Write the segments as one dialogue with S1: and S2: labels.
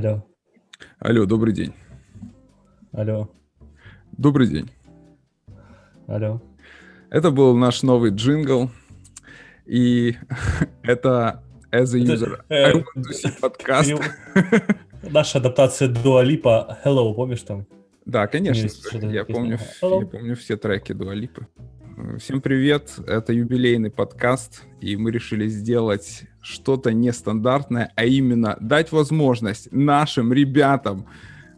S1: Алло.
S2: Алло, добрый день.
S1: Алло.
S2: Добрый день.
S1: Алло.
S2: Это был наш новый джингл. И это as a user.
S1: Э,
S2: I подкаст.
S1: Наша адаптация Дуалипа Hello, помнишь там?
S2: Да, конечно. Я помню, я помню все треки Дуалипы. Всем привет, это юбилейный подкаст, и мы решили сделать что-то нестандартное, а именно дать возможность нашим ребятам,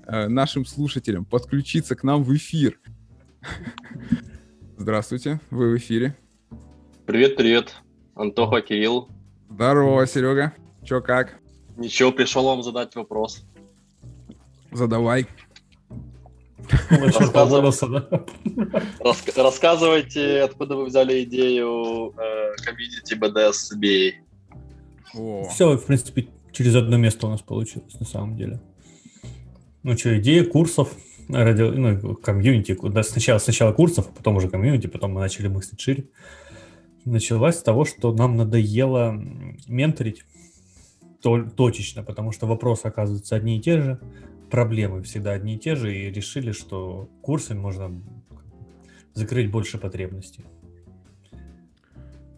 S2: э, нашим слушателям подключиться к нам в эфир. Здравствуйте, вы в эфире.
S3: Привет, привет. Антоха, Кирилл.
S2: Здорово, Серега. Чё, как?
S3: Ничего, пришел вам задать вопрос.
S2: Задавай.
S1: Ой, чёрт,
S3: Рассказывай.
S1: уволился, да?
S3: Рас- рассказывайте, откуда вы взяли идею э, комьюнити BDS BA.
S2: О,
S1: Все, в принципе, через одно место у нас получилось, на самом деле. Ну что, идея курсов, ради, ну, комьюнити, да, сначала, сначала курсов, а потом уже комьюнити, потом мы начали мыслить шире. Началась с того, что нам надоело менторить то- точечно, потому что вопросы оказываются одни и те же, проблемы всегда одни и те же, и решили, что курсами можно закрыть больше потребностей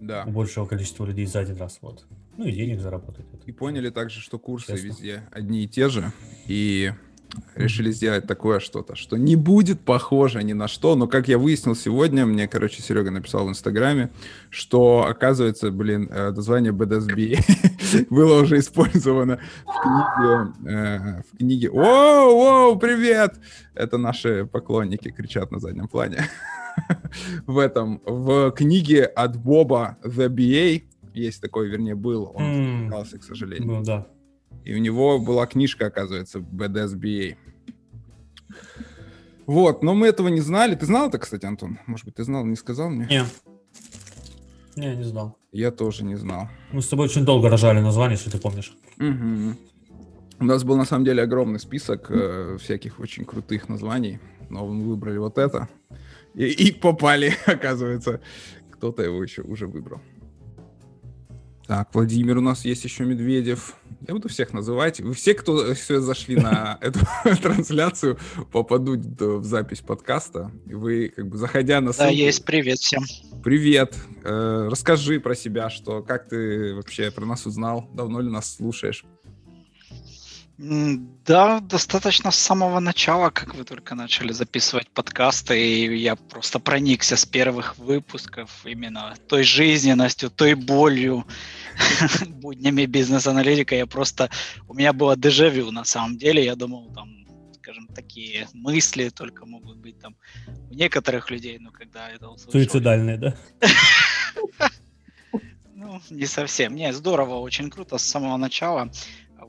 S2: да.
S1: у большего количества людей за один раз. Вот. Ну и денег заработать.
S2: И поняли также, что курсы
S1: Честно.
S2: везде одни и те же, и решили сделать такое что-то, что не будет похоже ни на что, но как я выяснил сегодня, мне, короче, Серега написал в Инстаграме, что, оказывается, блин, э, название BDSB было уже использовано в книге, э, в книге... Воу, воу, привет! Это наши поклонники кричат на заднем плане. В этом, в книге от Боба The BA, есть такой, вернее, был, он записался, к сожалению.
S1: Ну да.
S2: И у него была книжка, оказывается, BDSBA. Вот, но мы этого не знали. Ты знал это, кстати, Антон? Может быть, ты знал, не сказал мне?
S1: Не. Не, не знал.
S2: Я тоже не знал.
S1: Мы с тобой очень долго рожали название, если ты помнишь.
S2: Мгм. У нас был на самом деле огромный список э, всяких очень крутых названий, но мы выбрали вот это. И, и попали, оказывается. Кто-то его еще уже выбрал. Так, Владимир, у нас есть еще Медведев. Я буду всех называть. Вы все, кто все зашли на эту трансляцию, попадут в запись подкаста. И вы, как бы, заходя на
S4: Да,
S2: ссылку...
S4: есть. Привет всем.
S2: Привет. Э, расскажи про себя, что как ты вообще про нас узнал, давно ли нас слушаешь?
S4: Да, достаточно с самого начала, как вы только начали записывать подкасты, и я просто проникся с первых выпусков именно той жизненностью, той болью, буднями бизнес-аналитика. Я просто... У меня было дежавю на самом деле. Я думал, там, скажем, такие мысли только могут быть там у некоторых людей, но когда это услышал...
S1: Суицидальные, да?
S4: Ну, не совсем. Не, здорово, очень круто с самого начала.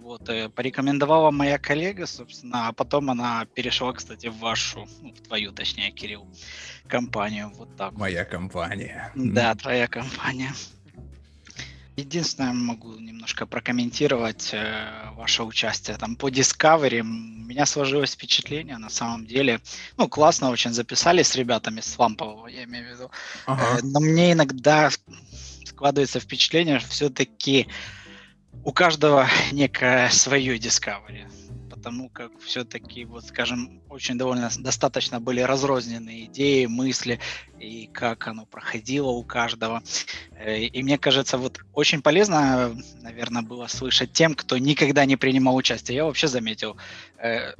S4: Вот, э, порекомендовала моя коллега, собственно, а потом она перешла, кстати, в вашу, ну, в твою, точнее, Кирилл, компанию. Вот так. вот.
S2: Моя компания.
S4: Да, твоя компания. Единственное, могу немножко прокомментировать э, ваше участие там по Discovery. У меня сложилось впечатление, на самом деле, ну, классно очень записали с ребятами, с Лампового, я имею в виду.
S2: Ага.
S4: Э, Но мне иногда складывается впечатление, что все-таки у каждого некое свое Discovery. Потому как все-таки, вот скажем, очень довольно достаточно были разрозненные идеи, мысли, и как оно проходило у каждого. Э, И мне кажется, вот очень полезно, наверное, было слышать тем, кто никогда не принимал участие. Я вообще заметил э,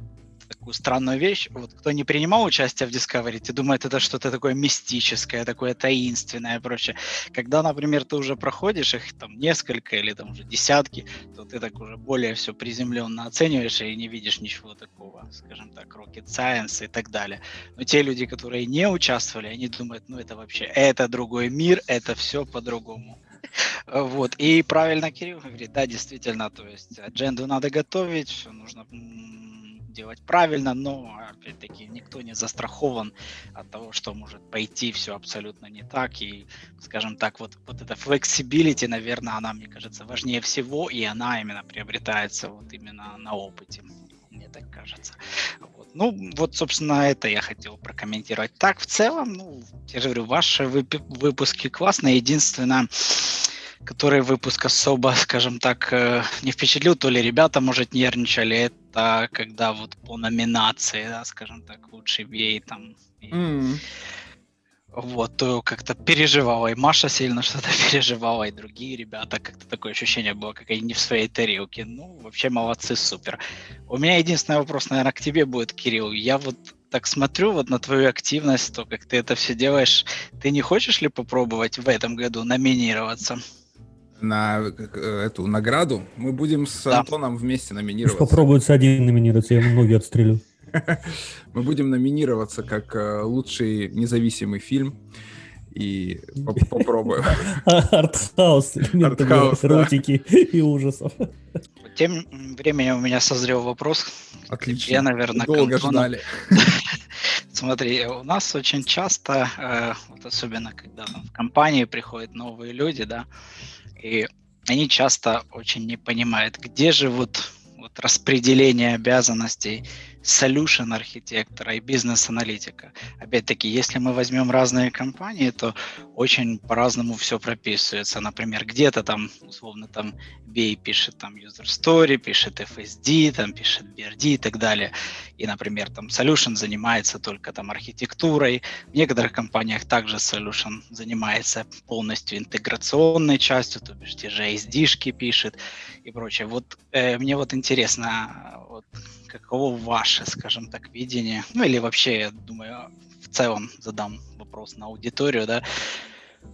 S4: такую странную вещь. Вот кто не принимал участие в Discovery, ты думает, это что-то такое мистическое, такое таинственное и прочее. Когда, например, ты уже проходишь их там несколько или там уже десятки, то ты так уже более все приземленно оцениваешь и не видишь ничего такого, скажем так, rocket science и так далее. Но те люди, которые не участвовали, они думают, ну это вообще, это другой мир, это все по-другому. Вот. И правильно Кирилл говорит, да, действительно, то есть адженду надо готовить, нужно делать правильно, но, опять-таки, никто не застрахован от того, что может пойти все абсолютно не так. И, скажем так, вот, вот эта flexibility, наверное, она, мне кажется, важнее всего, и она именно приобретается вот именно на опыте, мне так кажется. Вот. Ну, вот, собственно, это я хотел прокомментировать. Так, в целом, ну, я же говорю, ваши выпуски классные. Единственное, который выпуск особо, скажем так, э, не впечатлил, то ли ребята, может, нервничали, это когда вот по номинации, да, скажем так, лучший бей там. И... Mm. Вот, то как-то переживала, и Маша сильно что-то переживала, и другие ребята, как-то такое ощущение было, как они не в своей тарелке. Ну, вообще молодцы, супер. У меня единственный вопрос, наверное, к тебе будет, Кирилл. Я вот так смотрю вот на твою активность, то, как ты это все делаешь. Ты не хочешь ли попробовать в этом году номинироваться?
S2: На э, эту награду мы будем с да. Антоном вместе номинироваться.
S1: Попробуется один номинироваться, я ему ноги отстрелю.
S2: Мы будем номинироваться как э, лучший независимый фильм. И попробуем.
S1: Артхаус. Артхаус, эротики и ужасов.
S4: Тем временем у меня созрел вопрос.
S2: Отлично.
S4: Я, наверное,
S2: Долго ждали.
S4: Смотри, у нас очень часто, э, вот особенно когда в компании приходят новые люди, да, и они часто очень не понимают, где же вот, вот распределение обязанностей solution архитектора и бизнес-аналитика. Опять-таки, если мы возьмем разные компании, то очень по-разному все прописывается. Например, где-то там, условно, там BA пишет там user story, пишет FSD, там пишет BRD и так далее. И, например, там solution занимается только там архитектурой. В некоторых компаниях также solution занимается полностью интеграционной частью, то бишь те же SD-шки пишет и прочее. Вот э, мне вот интересно, вот каково ваше, скажем так, видение, ну или вообще, я думаю, в целом задам вопрос на аудиторию, да,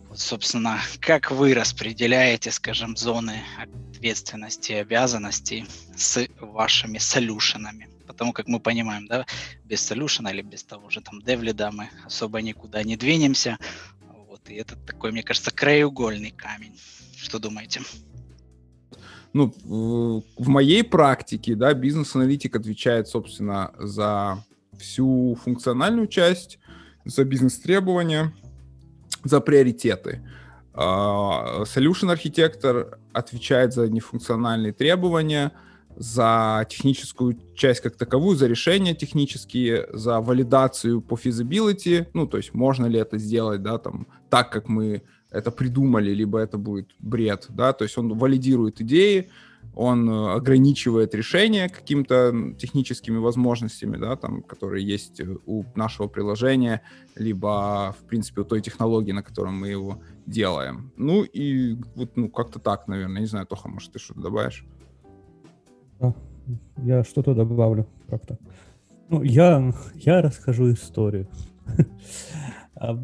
S4: вот, собственно, как вы распределяете, скажем, зоны ответственности и обязанностей с вашими солюшенами? Потому как мы понимаем, да, без солюшена или без того же там девлида мы особо никуда не двинемся. Вот, и это такой, мне кажется, краеугольный камень. Что думаете?
S2: Ну, в моей практике, да, бизнес-аналитик отвечает, собственно, за всю функциональную часть, за бизнес-требования, за приоритеты. А, solution архитектор отвечает за нефункциональные требования, за техническую часть как таковую, за решения технические, за валидацию по feasibility, ну, то есть можно ли это сделать, да, там, так, как мы это придумали, либо это будет бред, да, то есть он валидирует идеи, он э, ограничивает решения какими-то техническими возможностями, да, там, которые есть у нашего приложения, либо, в принципе, у той технологии, на которой мы его делаем. Ну и вот, ну, как-то так, наверное. Не знаю, Тоха, может, ты что-то добавишь?
S1: Я что-то добавлю как-то. Ну, я, я расскажу историю. А,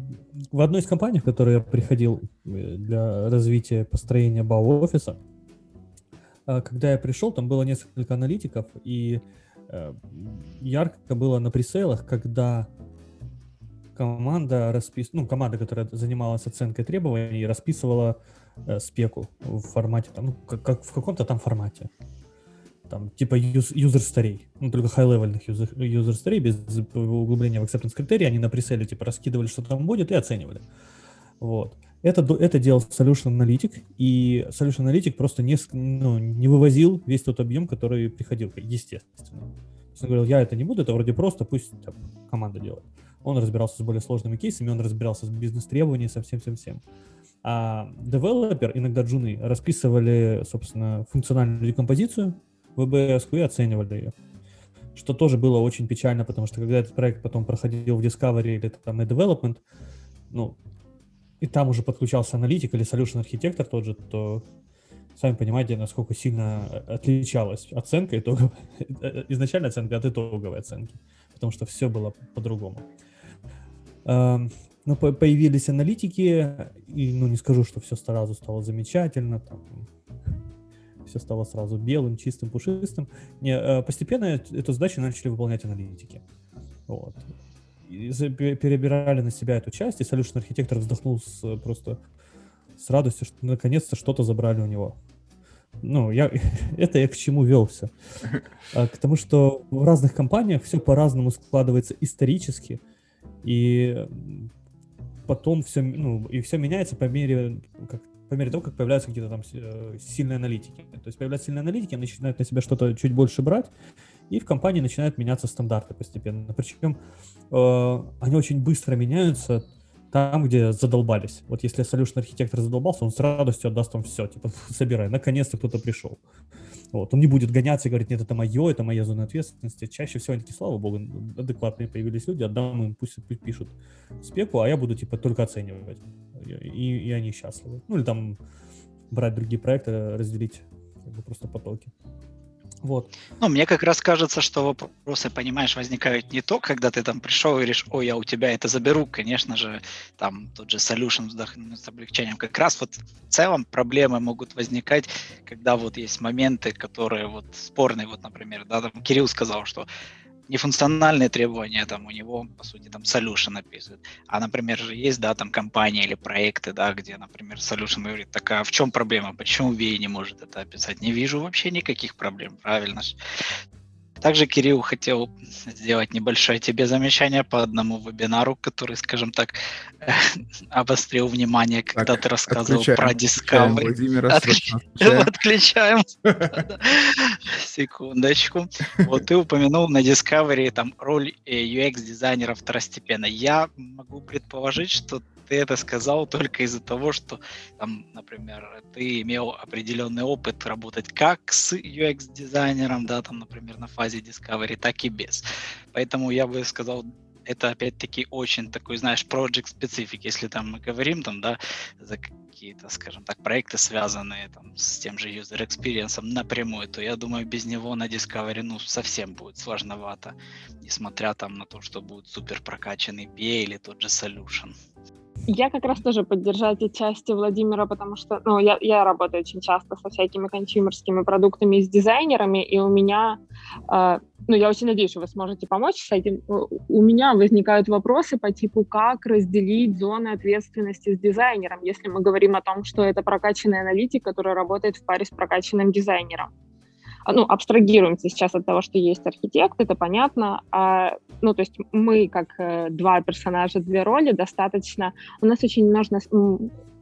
S1: в одной из компаний, в которой я приходил э, для развития построения бау-офиса, а, когда я пришел, там было несколько аналитиков, и э, ярко было на пресейлах, когда команда распис... ну, команда, которая занималась оценкой требований, расписывала э, спеку в формате, там, ну, как, как в каком-то там формате там, типа user старей, ну, только high-левельных user, user старей, без углубления в acceptance критерии, они на преселе, типа, раскидывали, что там будет, и оценивали. Вот. Это, это делал Solution Analytic, и Solution Analytic просто не, ну, не вывозил весь тот объем, который приходил, естественно. Он говорил, я это не буду, это вроде просто, пусть там, команда делает. Он разбирался с более сложными кейсами, он разбирался с бизнес-требованиями, со всем-всем-всем. А девелопер, иногда джуны, расписывали, собственно, функциональную декомпозицию, ВБС и оценивали ее. Что тоже было очень печально, потому что когда этот проект потом проходил в Discovery или там на Development, ну, и там уже подключался аналитик или solution архитектор тот же, то сами понимаете, насколько сильно отличалась оценка итоговая, изначальная оценка от итоговой оценки, потому что все было по-другому. Но появились аналитики, и ну не скажу, что все сразу стало замечательно, там, все стало сразу белым, чистым, пушистым. Не, э, постепенно эту задачу начали выполнять аналитики. Вот. И перебирали на себя эту часть, и Solution архитектор вздохнул с, просто с радостью, что наконец-то что-то забрали у него. Ну, я, это я к чему велся? А, к тому, что в разных компаниях все по-разному складывается исторически, и потом все, ну, и все меняется по мере, как по мере того, как появляются какие-то там э, сильные аналитики. То есть появляются сильные аналитики, они начинают на себя что-то чуть больше брать, и в компании начинают меняться стандарты постепенно. Причем э, они очень быстро меняются, там, где задолбались. Вот если solution архитектор задолбался, он с радостью отдаст вам все, типа, собирай, наконец-то кто-то пришел. Вот. Он не будет гоняться и говорить, нет, это мое, это моя зона ответственности. Чаще всего они такие, слава богу, адекватные появились люди, отдам им, пусть пишут спеку, а я буду, типа, только оценивать. И, и они счастливы. Ну, или там брать другие проекты, разделить как бы, просто потоки. Вот.
S4: Ну, мне как раз кажется, что вопросы, понимаешь, возникают не то, когда ты там пришел и говоришь, ой, я у тебя это заберу, конечно же, там тот же solution с облегчением. Как раз вот в целом проблемы могут возникать, когда вот есть моменты, которые вот спорные, вот, например, да, там Кирилл сказал, что нефункциональные требования, там у него, по сути, там solution написывает. А, например, же есть, да, там компании или проекты, да, где, например, solution говорит, так а в чем проблема, почему VA не может это описать? Не вижу вообще никаких проблем, правильно? Также Кирилл хотел сделать небольшое тебе замечание по одному вебинару, который, скажем так, обострил внимание, когда так, ты рассказывал про Discovery. Отключаем. Секундочку. Вот ты упомянул на Discovery там роль UX-дизайнера второстепенно. Я могу предположить, что ты это сказал только из-за того, что, там, например, ты имел определенный опыт работать как с UX-дизайнером, да, там, например, на фазе Discovery, так и без. Поэтому я бы сказал, это опять-таки очень такой, знаешь, project специфик. Если там мы говорим там, да, за какие-то, скажем так, проекты, связанные там с тем же user experience напрямую, то я думаю, без него на Discovery, ну, совсем будет сложновато, несмотря там на то, что будет супер прокачанный PA или тот же solution.
S5: Я как раз тоже поддержать части Владимира, потому что ну, я, я работаю очень часто со всякими консюмерскими продуктами и с дизайнерами, и у меня, э, ну, я очень надеюсь, что вы сможете помочь с этим. У меня возникают вопросы по типу, как разделить зоны ответственности с дизайнером, если мы говорим о том, что это прокачанный аналитик, который работает в паре с прокачанным дизайнером. А, ну, абстрагируемся сейчас от того, что есть архитект, это понятно. А, ну, то есть мы, как э, два персонажа, две роли, достаточно... У нас очень много,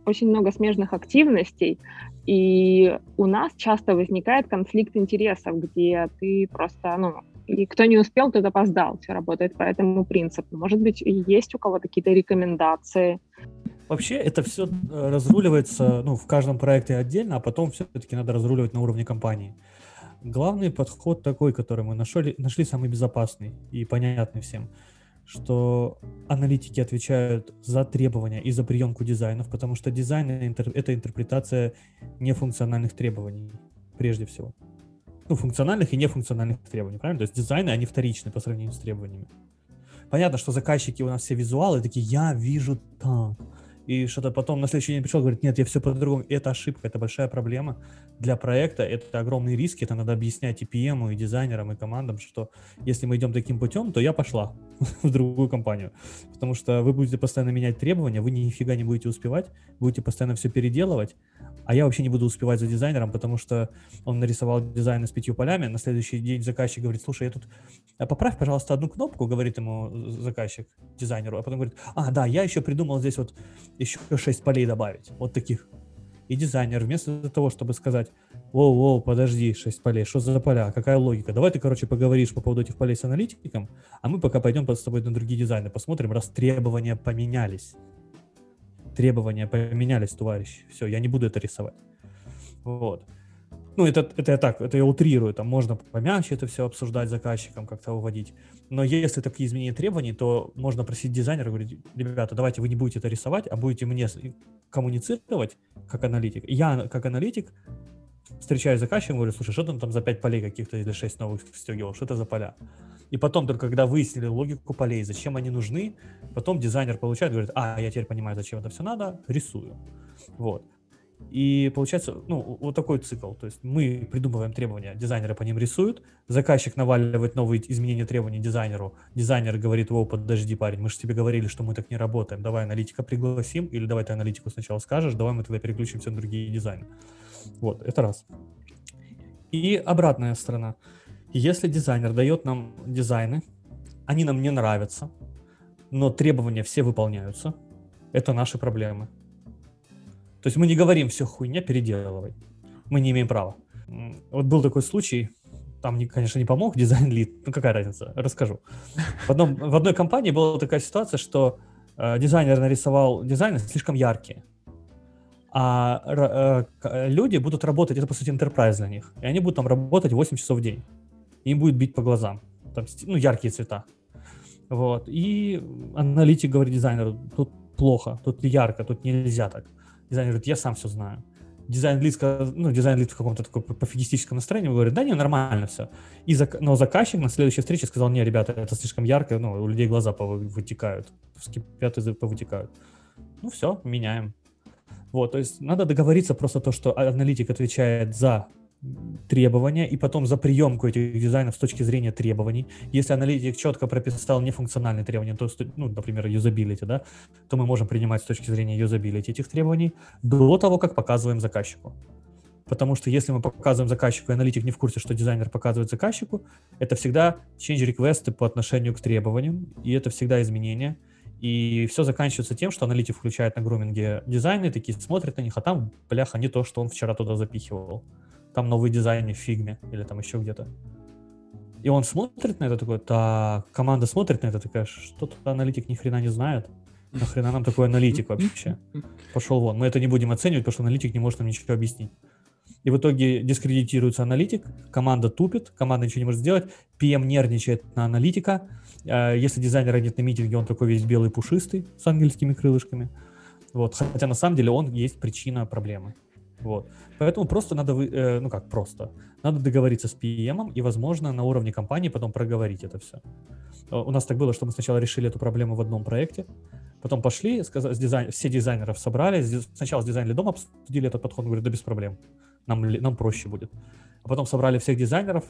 S5: очень много смежных активностей, и у нас часто возникает конфликт интересов, где ты просто, ну, и кто не успел, тот опоздал. Все работает по этому принципу. Может быть, есть у кого-то какие-то рекомендации?
S1: Вообще это все э, разруливается ну, в каждом проекте отдельно, а потом все-таки надо разруливать на уровне компании. Главный подход такой, который мы нашли, нашли самый безопасный и понятный всем, что аналитики отвечают за требования и за приемку дизайнов, потому что дизайн — это интерпретация нефункциональных требований, прежде всего. Ну, функциональных и нефункциональных требований, правильно? То есть дизайны, они вторичны по сравнению с требованиями. Понятно, что заказчики у нас все визуалы такие, я вижу так, и что-то потом на следующий день пришел, говорит, нет, я все по-другому. Это ошибка, это большая проблема для проекта, это огромные риски, это надо объяснять и PM, и дизайнерам, и командам, что если мы идем таким путем, то я пошла в другую компанию, потому что вы будете постоянно менять требования, вы нифига не будете успевать, будете постоянно все переделывать, а я вообще не буду успевать за дизайнером, потому что он нарисовал дизайн с пятью полями, на следующий день заказчик говорит, слушай, я тут, а поправь, пожалуйста, одну кнопку, говорит ему заказчик дизайнеру, а потом говорит, а, да, я еще придумал здесь вот еще шесть полей добавить, вот таких. И дизайнер вместо того, чтобы сказать, воу-воу, подожди, шесть полей, что за поля, какая логика, давай ты, короче, поговоришь по поводу этих полей с аналитиком, а мы пока пойдем с тобой на другие дизайны, посмотрим, раз требования поменялись требования поменялись, товарищ. Все, я не буду это рисовать. Вот. Ну, это, это я так, это я утрирую, там можно помягче это все обсуждать заказчиком, как-то уводить. Но если такие изменения требований, то можно просить дизайнера, говорить, ребята, давайте вы не будете это рисовать, а будете мне коммуницировать как аналитик. Я как аналитик встречаюсь с заказчиком, говорю, слушай, что там, там за 5 полей каких-то или 6 новых стегивал, что это за поля? И потом, только когда выяснили логику полей, зачем они нужны, потом дизайнер получает, говорит, а, я теперь понимаю, зачем это все надо, рисую. Вот. И получается, ну, вот такой цикл. То есть мы придумываем требования, дизайнеры по ним рисуют, заказчик наваливает новые изменения требований дизайнеру, дизайнер говорит, о, подожди, парень, мы же тебе говорили, что мы так не работаем, давай аналитика пригласим, или давай ты аналитику сначала скажешь, давай мы тогда переключимся на другие дизайны. Вот, это раз. И обратная сторона. Если дизайнер дает нам дизайны, они нам не нравятся, но требования все выполняются, это наши проблемы. То есть мы не говорим все хуйня, переделывай. Мы не имеем права. Вот был такой случай, там, конечно, не помог дизайн лид, ну какая разница, расскажу. В, одном, в одной компании была такая ситуация, что э, дизайнер нарисовал дизайны слишком яркие, а р- э, люди будут работать, это по сути enterprise для них, и они будут там работать 8 часов в день. Им будет бить по глазам, там, ну, яркие цвета. Вот. И аналитик говорит дизайнеру, тут плохо, тут ярко, тут нельзя так. Дизайнер говорит, я сам все знаю. Дизайн лид, ну, дизайн лид в каком-то таком пофигистическом настроении говорит, да не, нормально все. И зак... Но заказчик на следующей встрече сказал, не, ребята, это слишком ярко, ну, у людей глаза вытекают, вскипят и повытекают. Ну все, меняем. Вот, то есть надо договориться просто то, что аналитик отвечает за требования и потом за приемку этих дизайнов с точки зрения требований. Если аналитик четко прописал нефункциональные требования, то, ну, например, юзабилити, да, то мы можем принимать с точки зрения юзабилити этих требований до того, как показываем заказчику. Потому что если мы показываем заказчику, и аналитик не в курсе, что дизайнер показывает заказчику, это всегда change request ы по отношению к требованиям, и это всегда изменения. И все заканчивается тем, что аналитик включает на груминге дизайны, такие смотрят на них, а там, бляха, не то, что он вчера туда запихивал там новый дизайн в фигме или там еще где-то. И он смотрит на это такой, так, команда смотрит на это такая, что-то аналитик ни хрена не знает. Нахрена нам такой аналитик вообще? Пошел вон. Мы это не будем оценивать, потому что аналитик не может нам ничего объяснить. И в итоге дискредитируется аналитик, команда тупит, команда ничего не может сделать, PM нервничает на аналитика. А если дизайнера нет на митинге, он такой весь белый пушистый с ангельскими крылышками. Вот. Хотя на самом деле он есть причина проблемы. Вот. Поэтому просто надо, э, ну как просто, надо договориться с PM и, возможно, на уровне компании потом проговорить это все. Э, у нас так было, что мы сначала решили эту проблему в одном проекте, потом пошли, сказали, с дизайн, все дизайнеров собрали, сначала с дизайн-лидом обсудили этот подход, говорит, да без проблем, нам, нам проще будет. А потом собрали всех дизайнеров,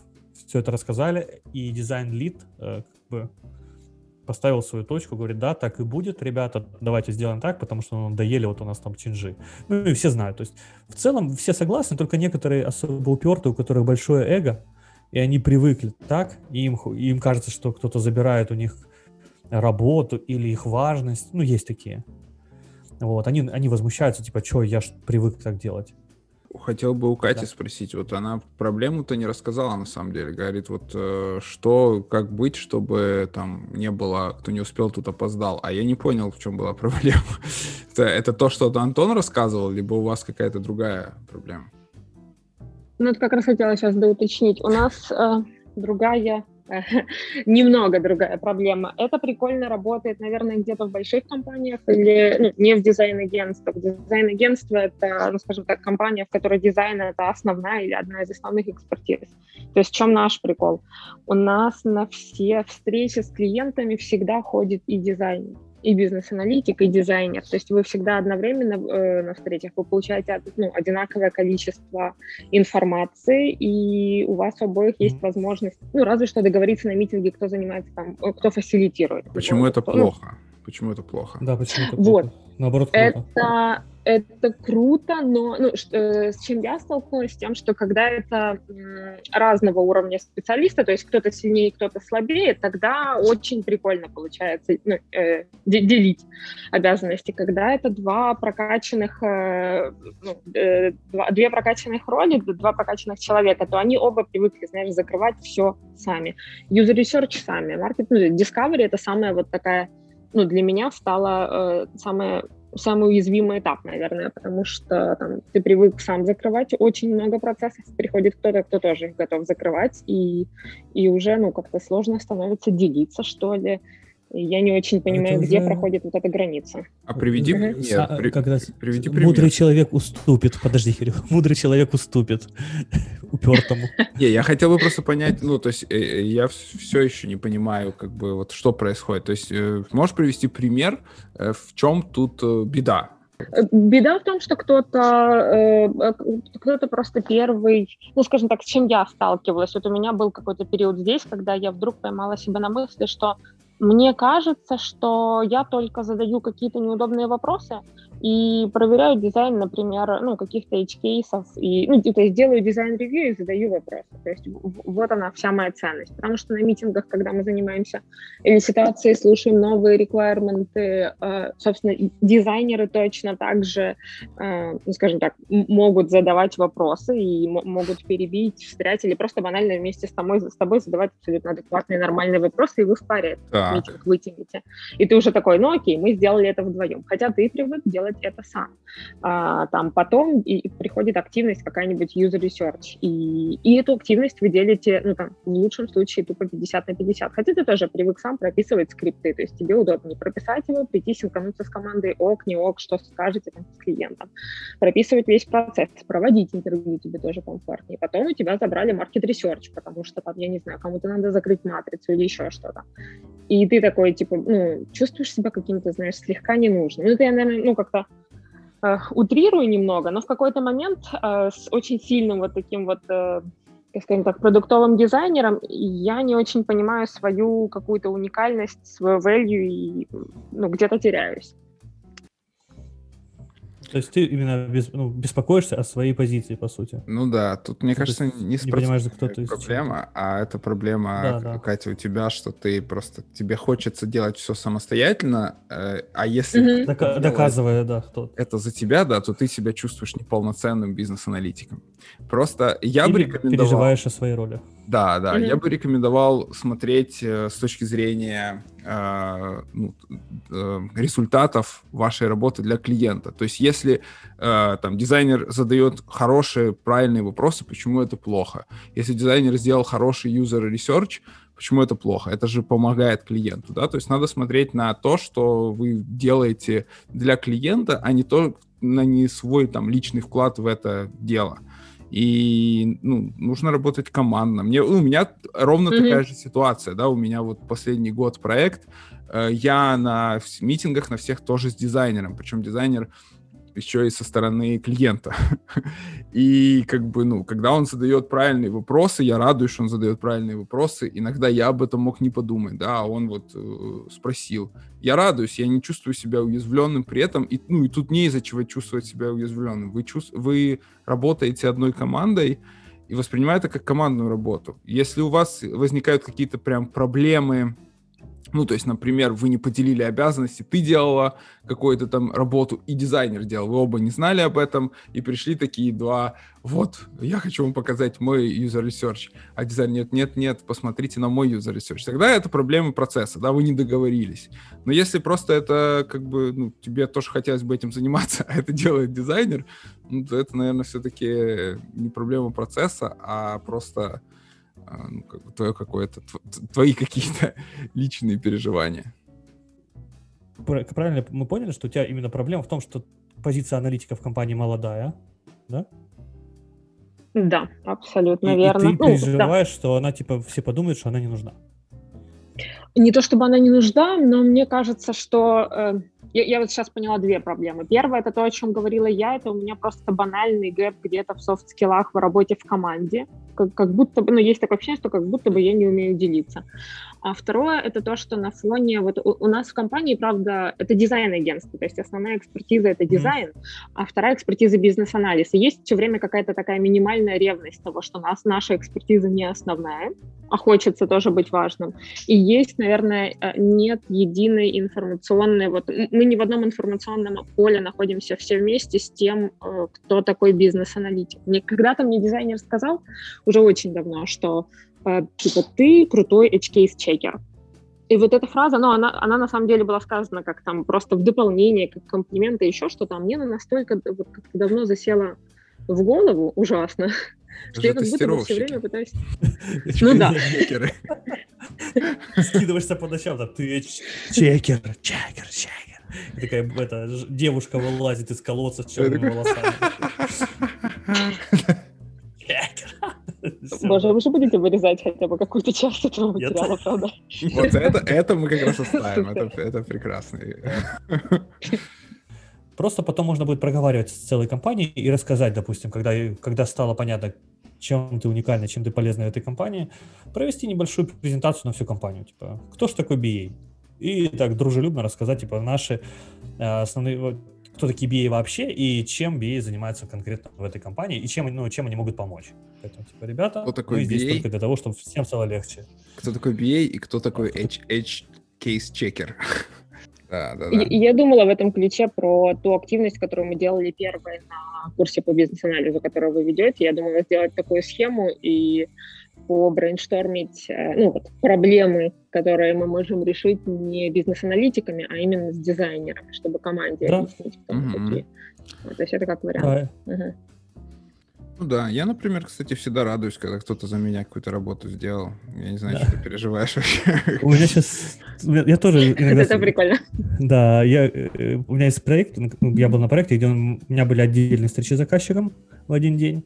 S1: все это рассказали, и дизайн-лид э, как бы поставил свою точку, говорит, да, так и будет, ребята, давайте сделаем так, потому что ну, доели вот у нас там чинжи. Ну и все знают. То есть в целом все согласны, только некоторые особо упертые, у которых большое эго, и они привыкли так, и им, им кажется, что кто-то забирает у них работу или их важность. Ну, есть такие. Вот, они, они возмущаются, типа, что, я ж привык так делать.
S2: Хотел бы у Кати да. спросить, вот она проблему-то не рассказала на самом деле. Говорит, вот э, что, как быть, чтобы там не было, кто не успел, тут опоздал. А я не понял, в чем была проблема. это, это то, что Антон рассказывал, либо у вас какая-то другая проблема?
S5: Ну, это как раз хотела сейчас доуточнить. У нас э, другая немного другая проблема. Это прикольно работает, наверное, где-то в больших компаниях или ну, не в дизайн-агентствах. Дизайн-агентство — это, ну, скажем так, компания, в которой дизайн — это основная или одна из основных экспертиз. То есть в чем наш прикол? У нас на все встречи с клиентами всегда ходит и дизайнер и бизнес-аналитик, и дизайнер. То есть вы всегда одновременно э, на встречах вы получаете ну, одинаковое количество информации, и у вас у обоих есть возможность, ну, разве что договориться на митинге, кто занимается там, э, кто фасилитирует.
S2: Почему это кто, плохо? Ну, почему это плохо?
S1: Да, почему это плохо? Вот. Наоборот,
S5: круто. Это это круто, но ну, что, э, с чем я столкнулась, с тем, что когда это м, разного уровня специалиста, то есть кто-то сильнее, кто-то слабее, тогда очень прикольно получается ну, э, делить обязанности. Когда это два прокачанных, э, ну, э, два, две прокачанных роли, два прокачанных человека, то они оба привыкли, знаешь, закрывать все сами. User research сами, маркет, ну, discovery это самая вот такая ну, для меня стала э, самая самый уязвимый этап, наверное, потому что там, ты привык сам закрывать очень много процессов, приходит кто-то, кто тоже их готов закрывать, и, и уже ну, как-то сложно становится делиться, что ли. Я не очень понимаю, где уже... проходит вот эта граница.
S2: А приведи пример.
S1: А, при... Когда приведи пример. Мудрый человек уступит. Подожди, Кирилл. Мудрый человек уступит упертому.
S2: Не, я хотел бы просто понять, ну, то есть э, э, я все еще не понимаю, как бы, вот что происходит. То есть э, можешь привести пример, в чем тут беда?
S5: Беда в том, что кто-то кто-то просто первый, ну, скажем так, с чем я сталкивалась. Вот у меня был какой-то период здесь, когда я вдруг поймала себя на мысли, что мне кажется, что я только задаю какие-то неудобные вопросы, и проверяю дизайн, например, ну, каких-то edge case ов, и, ну, то есть делаю design review и задаю вопросы. То есть вот она вся моя ценность. Потому что на митингах, когда мы занимаемся или ситуацией, слушаем новые requirement ы, э, собственно, дизайнеры точно так же, э, ну, скажем так, могут задавать вопросы и могут перебить, встрять или просто банально вместе с тобой, с тобой задавать абсолютно адекватные, нормальные вопросы, и вы в паре митинг вытянете. И ты уже такой, ну окей, мы сделали это вдвоем. Хотя ты привык делать это сам. А, там потом и, и приходит активность какая-нибудь user research, и, и эту активность вы делите, ну там, в лучшем случае тупо 50 на 50. Хотя ты тоже привык сам прописывать скрипты, то есть тебе удобнее прописать его, прийти синхронуться с командой ок, не ок, что скажете там с клиентом. Прописывать весь процесс, проводить интервью тебе тоже комфортнее. Потом у тебя забрали market research, потому что там, я не знаю, кому-то надо закрыть матрицу или еще что-то. И ты такой, типа, ну, чувствуешь себя каким-то, знаешь, слегка ненужным. Ну, я, наверное, ну, как-то утрирую немного, но в какой-то момент э, с очень сильным вот таким вот, э, скажем так, продуктовым дизайнером я не очень понимаю свою какую-то уникальность, свою value и ну, где-то теряюсь.
S1: То есть ты именно без, ну, беспокоишься о своей позиции, по сути.
S2: Ну да, тут, мне то кажется, не,
S1: не понимаешь, кто ты
S2: проблема, а это проблема, да, да. Катя, у тебя, что ты просто, тебе хочется делать все самостоятельно, э, а если...
S1: Угу. Дока- доказывая, да, кто
S2: Это за тебя, да, то ты себя чувствуешь неполноценным бизнес-аналитиком. Просто я
S1: Или
S2: бы рекомендовал...
S1: переживаешь о своей роли.
S2: Да, да, mm-hmm. я бы рекомендовал смотреть э, с точки зрения э, ну, э, результатов вашей работы для клиента. То есть, если э, там дизайнер задает хорошие, правильные вопросы, почему это плохо? Если дизайнер сделал хороший user research, почему это плохо? Это же помогает клиенту, да? То есть надо смотреть на то, что вы делаете для клиента, а не то на не свой там личный вклад в это дело. И ну, нужно работать командно. Мне, у меня ровно mm-hmm. такая же ситуация, да, у меня вот последний год проект, э, я на митингах на всех тоже с дизайнером, причем дизайнер еще и со стороны клиента. И как бы, ну, когда он задает правильные вопросы, я радуюсь, что он задает правильные вопросы. Иногда я об этом мог не подумать, да, а он вот э, спросил. Я радуюсь, я не чувствую себя уязвленным при этом. И, ну, и тут не из-за чего чувствовать себя уязвленным. Вы, чувств... вы работаете одной командой, и воспринимаете это как командную работу. Если у вас возникают какие-то прям проблемы ну, то есть, например, вы не поделили обязанности, ты делала какую-то там работу, и дизайнер делал, вы оба не знали об этом, и пришли такие два, вот, я хочу вам показать мой user research, а дизайнер, нет, нет, нет, посмотрите на мой user research. Тогда это проблема процесса, да, вы не договорились. Но если просто это, как бы, ну, тебе тоже хотелось бы этим заниматься, а это делает дизайнер, ну, то это, наверное, все-таки не проблема процесса, а просто ну, как бы твое какое-то, твои какие-то личные переживания.
S1: Правильно мы поняли, что у тебя именно проблема в том, что позиция аналитика в компании молодая, да?
S5: Да, абсолютно
S1: и,
S5: верно.
S1: И ты переживаешь, ну, да. что она, типа, все подумают, что она не нужна.
S5: Не то чтобы она не нужна, но мне кажется, что э, я, я вот сейчас поняла две проблемы. Первая это то, о чем говорила я, это у меня просто банальный гэп где-то в софт-скиллах в работе в команде. Как, как будто бы, ну, есть такое ощущение, что как будто бы я не умею делиться. А второе это то, что на фоне, вот у, у нас в компании, правда, это дизайн-агентство, то есть основная экспертиза это дизайн, mm. а вторая экспертиза бизнес-анализ. И есть все время какая-то такая минимальная ревность того, что нас наша экспертиза не основная, а хочется тоже быть важным. И есть, наверное, э, нет единой информационной, вот мы не в одном информационном поле находимся все вместе с тем, э, кто такой бизнес-аналитик. Мне когда-то мне дизайнер сказал, уже очень давно, что э, типа ты крутой edge-case-чекер. И вот эта фраза, ну, она, она на самом деле была сказана как там просто в дополнение, как комплимент и еще что-то. А мне она настолько вот, как давно засела в голову ужасно, что я как будто бы все время пытаюсь... Ну да.
S1: Скидываешься по ночам, там, ты чекер, чекер, чекер. И такая эта девушка вылазит из колодца с черными волосами.
S5: Боже, вы же будете вырезать хотя бы какую-то часть этого материала, правда?
S2: Вот это, это мы как раз оставим, это, это прекрасно.
S1: Просто потом можно будет проговаривать с целой компанией и рассказать, допустим, когда, когда стало понятно, чем ты уникальна, чем ты полезна в этой компании, провести небольшую презентацию на всю компанию. Типа, кто же такой BA? И так дружелюбно рассказать, типа, наши э, основные, кто такие BA вообще и чем BA занимаются конкретно в этой компании и чем, ну, чем они могут помочь. Поэтому, типа, ребята,
S2: Кто такой
S1: мы здесь
S2: BA?
S1: только для того, чтобы всем стало легче.
S2: Кто такой BA и кто такой H, H case checker? Да, да,
S5: Я,
S2: да.
S5: я думала в этом ключе про ту активность, которую мы делали первой на курсе по бизнес-анализу, который вы ведете. Я думала сделать такую схему и побрейнштормить э, ну, вот, проблемы, которые мы можем решить не бизнес-аналитиками, а именно с дизайнерами, чтобы команде
S1: Да.
S5: объяснить, кто
S2: Мгм.
S5: такие. Вот, то есть это как вариант.
S1: Да,
S5: Мгм.
S2: Ну да, я, например, кстати, всегда радуюсь, когда кто-то за меня какую-то работу сделал. Я не знаю,
S1: Да.
S2: что ты переживаешь вообще.
S1: У меня сейчас... Я тоже иногда...
S5: Это прикольно.
S1: Да, я, э, у меня есть проект, ну, я был на проекте, где у меня были отдельные встречи с заказчиком в один день,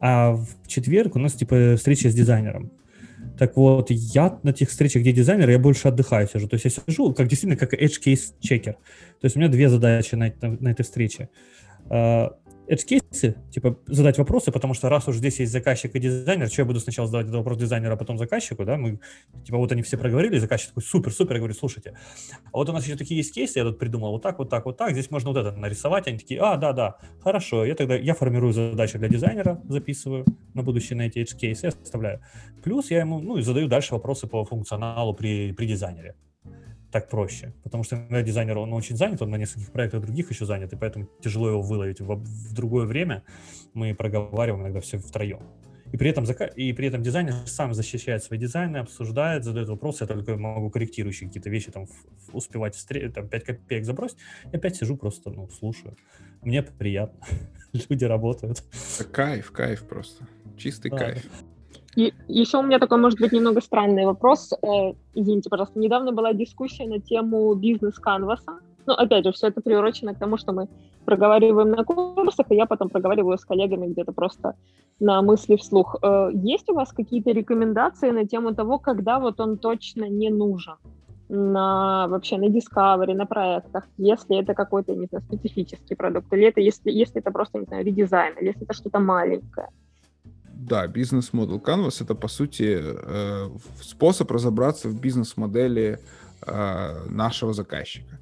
S1: а в четверг у нас типа встреча с дизайнером. Так вот, я на тех встречах, где дизайнер, я больше отдыхаю сижу. То есть я сижу как действительно как edge case checker. То есть у меня две задачи на, этом- на этой встрече. Edge кейсы, типа задать вопросы, потому что раз уж здесь есть заказчик и дизайнер, что я буду сначала задавать этот вопрос дизайнеру, а потом заказчику, да, мы, типа вот они все проговорили, заказчик такой, супер, супер, я говорю, слушайте, а вот у нас еще такие есть кейсы, я тут придумал вот так, вот так, вот так, здесь можно вот это нарисовать, они такие, а, да, да, хорошо, я тогда, я формирую задачу для дизайнера, записываю на будущее на эти edge кейсы, оставляю. Плюс я ему, ну, и задаю дальше вопросы по функционалу при, при дизайнере. Так проще, потому что иногда дизайнер, он очень занят, он на нескольких проектах других еще занят, и поэтому тяжело его выловить в, в другое время. Мы проговариваем иногда все втроем. И при этом, и при этом дизайнер сам защищает свои дизайны, обсуждает, задает вопросы, я только могу корректирующие какие-то вещи там успевать встре- там 5 копеек забросить. Я опять сижу просто, ну, слушаю. Мне приятно. Люди работают.
S2: Кайф, кайф просто. Чистый
S1: Да,
S2: кайф.
S5: И еще у меня такой, может быть, немного странный вопрос. Э, Извините, пожалуйста. Недавно была дискуссия на тему бизнес-канваса. Ну, опять же, все это приурочено к тому, что мы проговариваем на курсах, и я потом проговариваю с коллегами где-то просто на мысли вслух. Э, Есть у вас какие-то рекомендации на тему того, когда вот он точно не нужен? на вообще на Discovery, на проектах, если это какой-то, не знаю, специфический продукт, или это если, если это просто, не знаю, редизайн, или если это что-то маленькое.
S2: Да, бизнес-модел Canvas — это, по сути, э, способ разобраться в бизнес-модели э, нашего заказчика.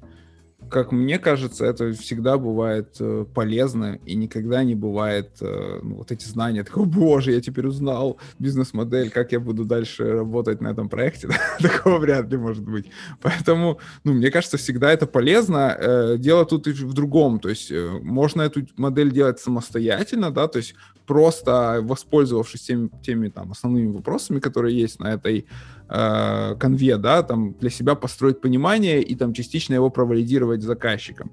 S2: Как мне кажется, это всегда бывает э, полезно и никогда не бывает э, ну, вот эти знания, такой, «О, боже, я теперь узнал бизнес-модель, как я буду дальше работать на этом проекте. Такого вряд ли может быть. Поэтому, ну, мне кажется, всегда это полезно. Э, Дело тут и в другом, то есть э, можно эту модель делать самостоятельно, да, то есть просто воспользовавшись теми, теми там основными вопросами, которые есть на этой э, конве, да, там для себя построить понимание и там частично его провалидировать заказчиком.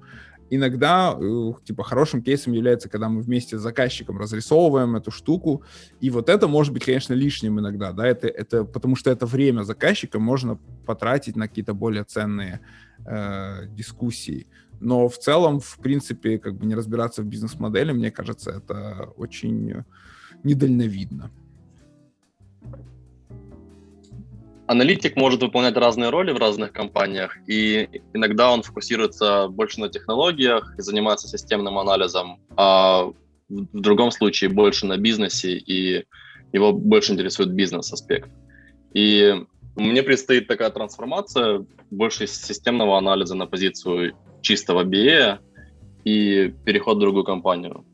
S2: Иногда, э, типа, хорошим кейсом является, когда мы вместе с заказчиком разрисовываем эту штуку, и вот это может быть, конечно, лишним иногда, да, это, это потому что это время заказчика можно потратить на какие-то более ценные э, дискуссии. Но в целом, в принципе, как бы не разбираться в бизнес-модели, мне кажется, это очень недальновидно.
S3: Аналитик может выполнять разные роли в разных компаниях, и иногда он фокусируется больше на технологиях и занимается системным анализом, а в другом случае больше на бизнесе, и его больше интересует бизнес-аспект. И мне предстоит такая трансформация больше из системного анализа на позицию чистого BA и переход в другую компанию.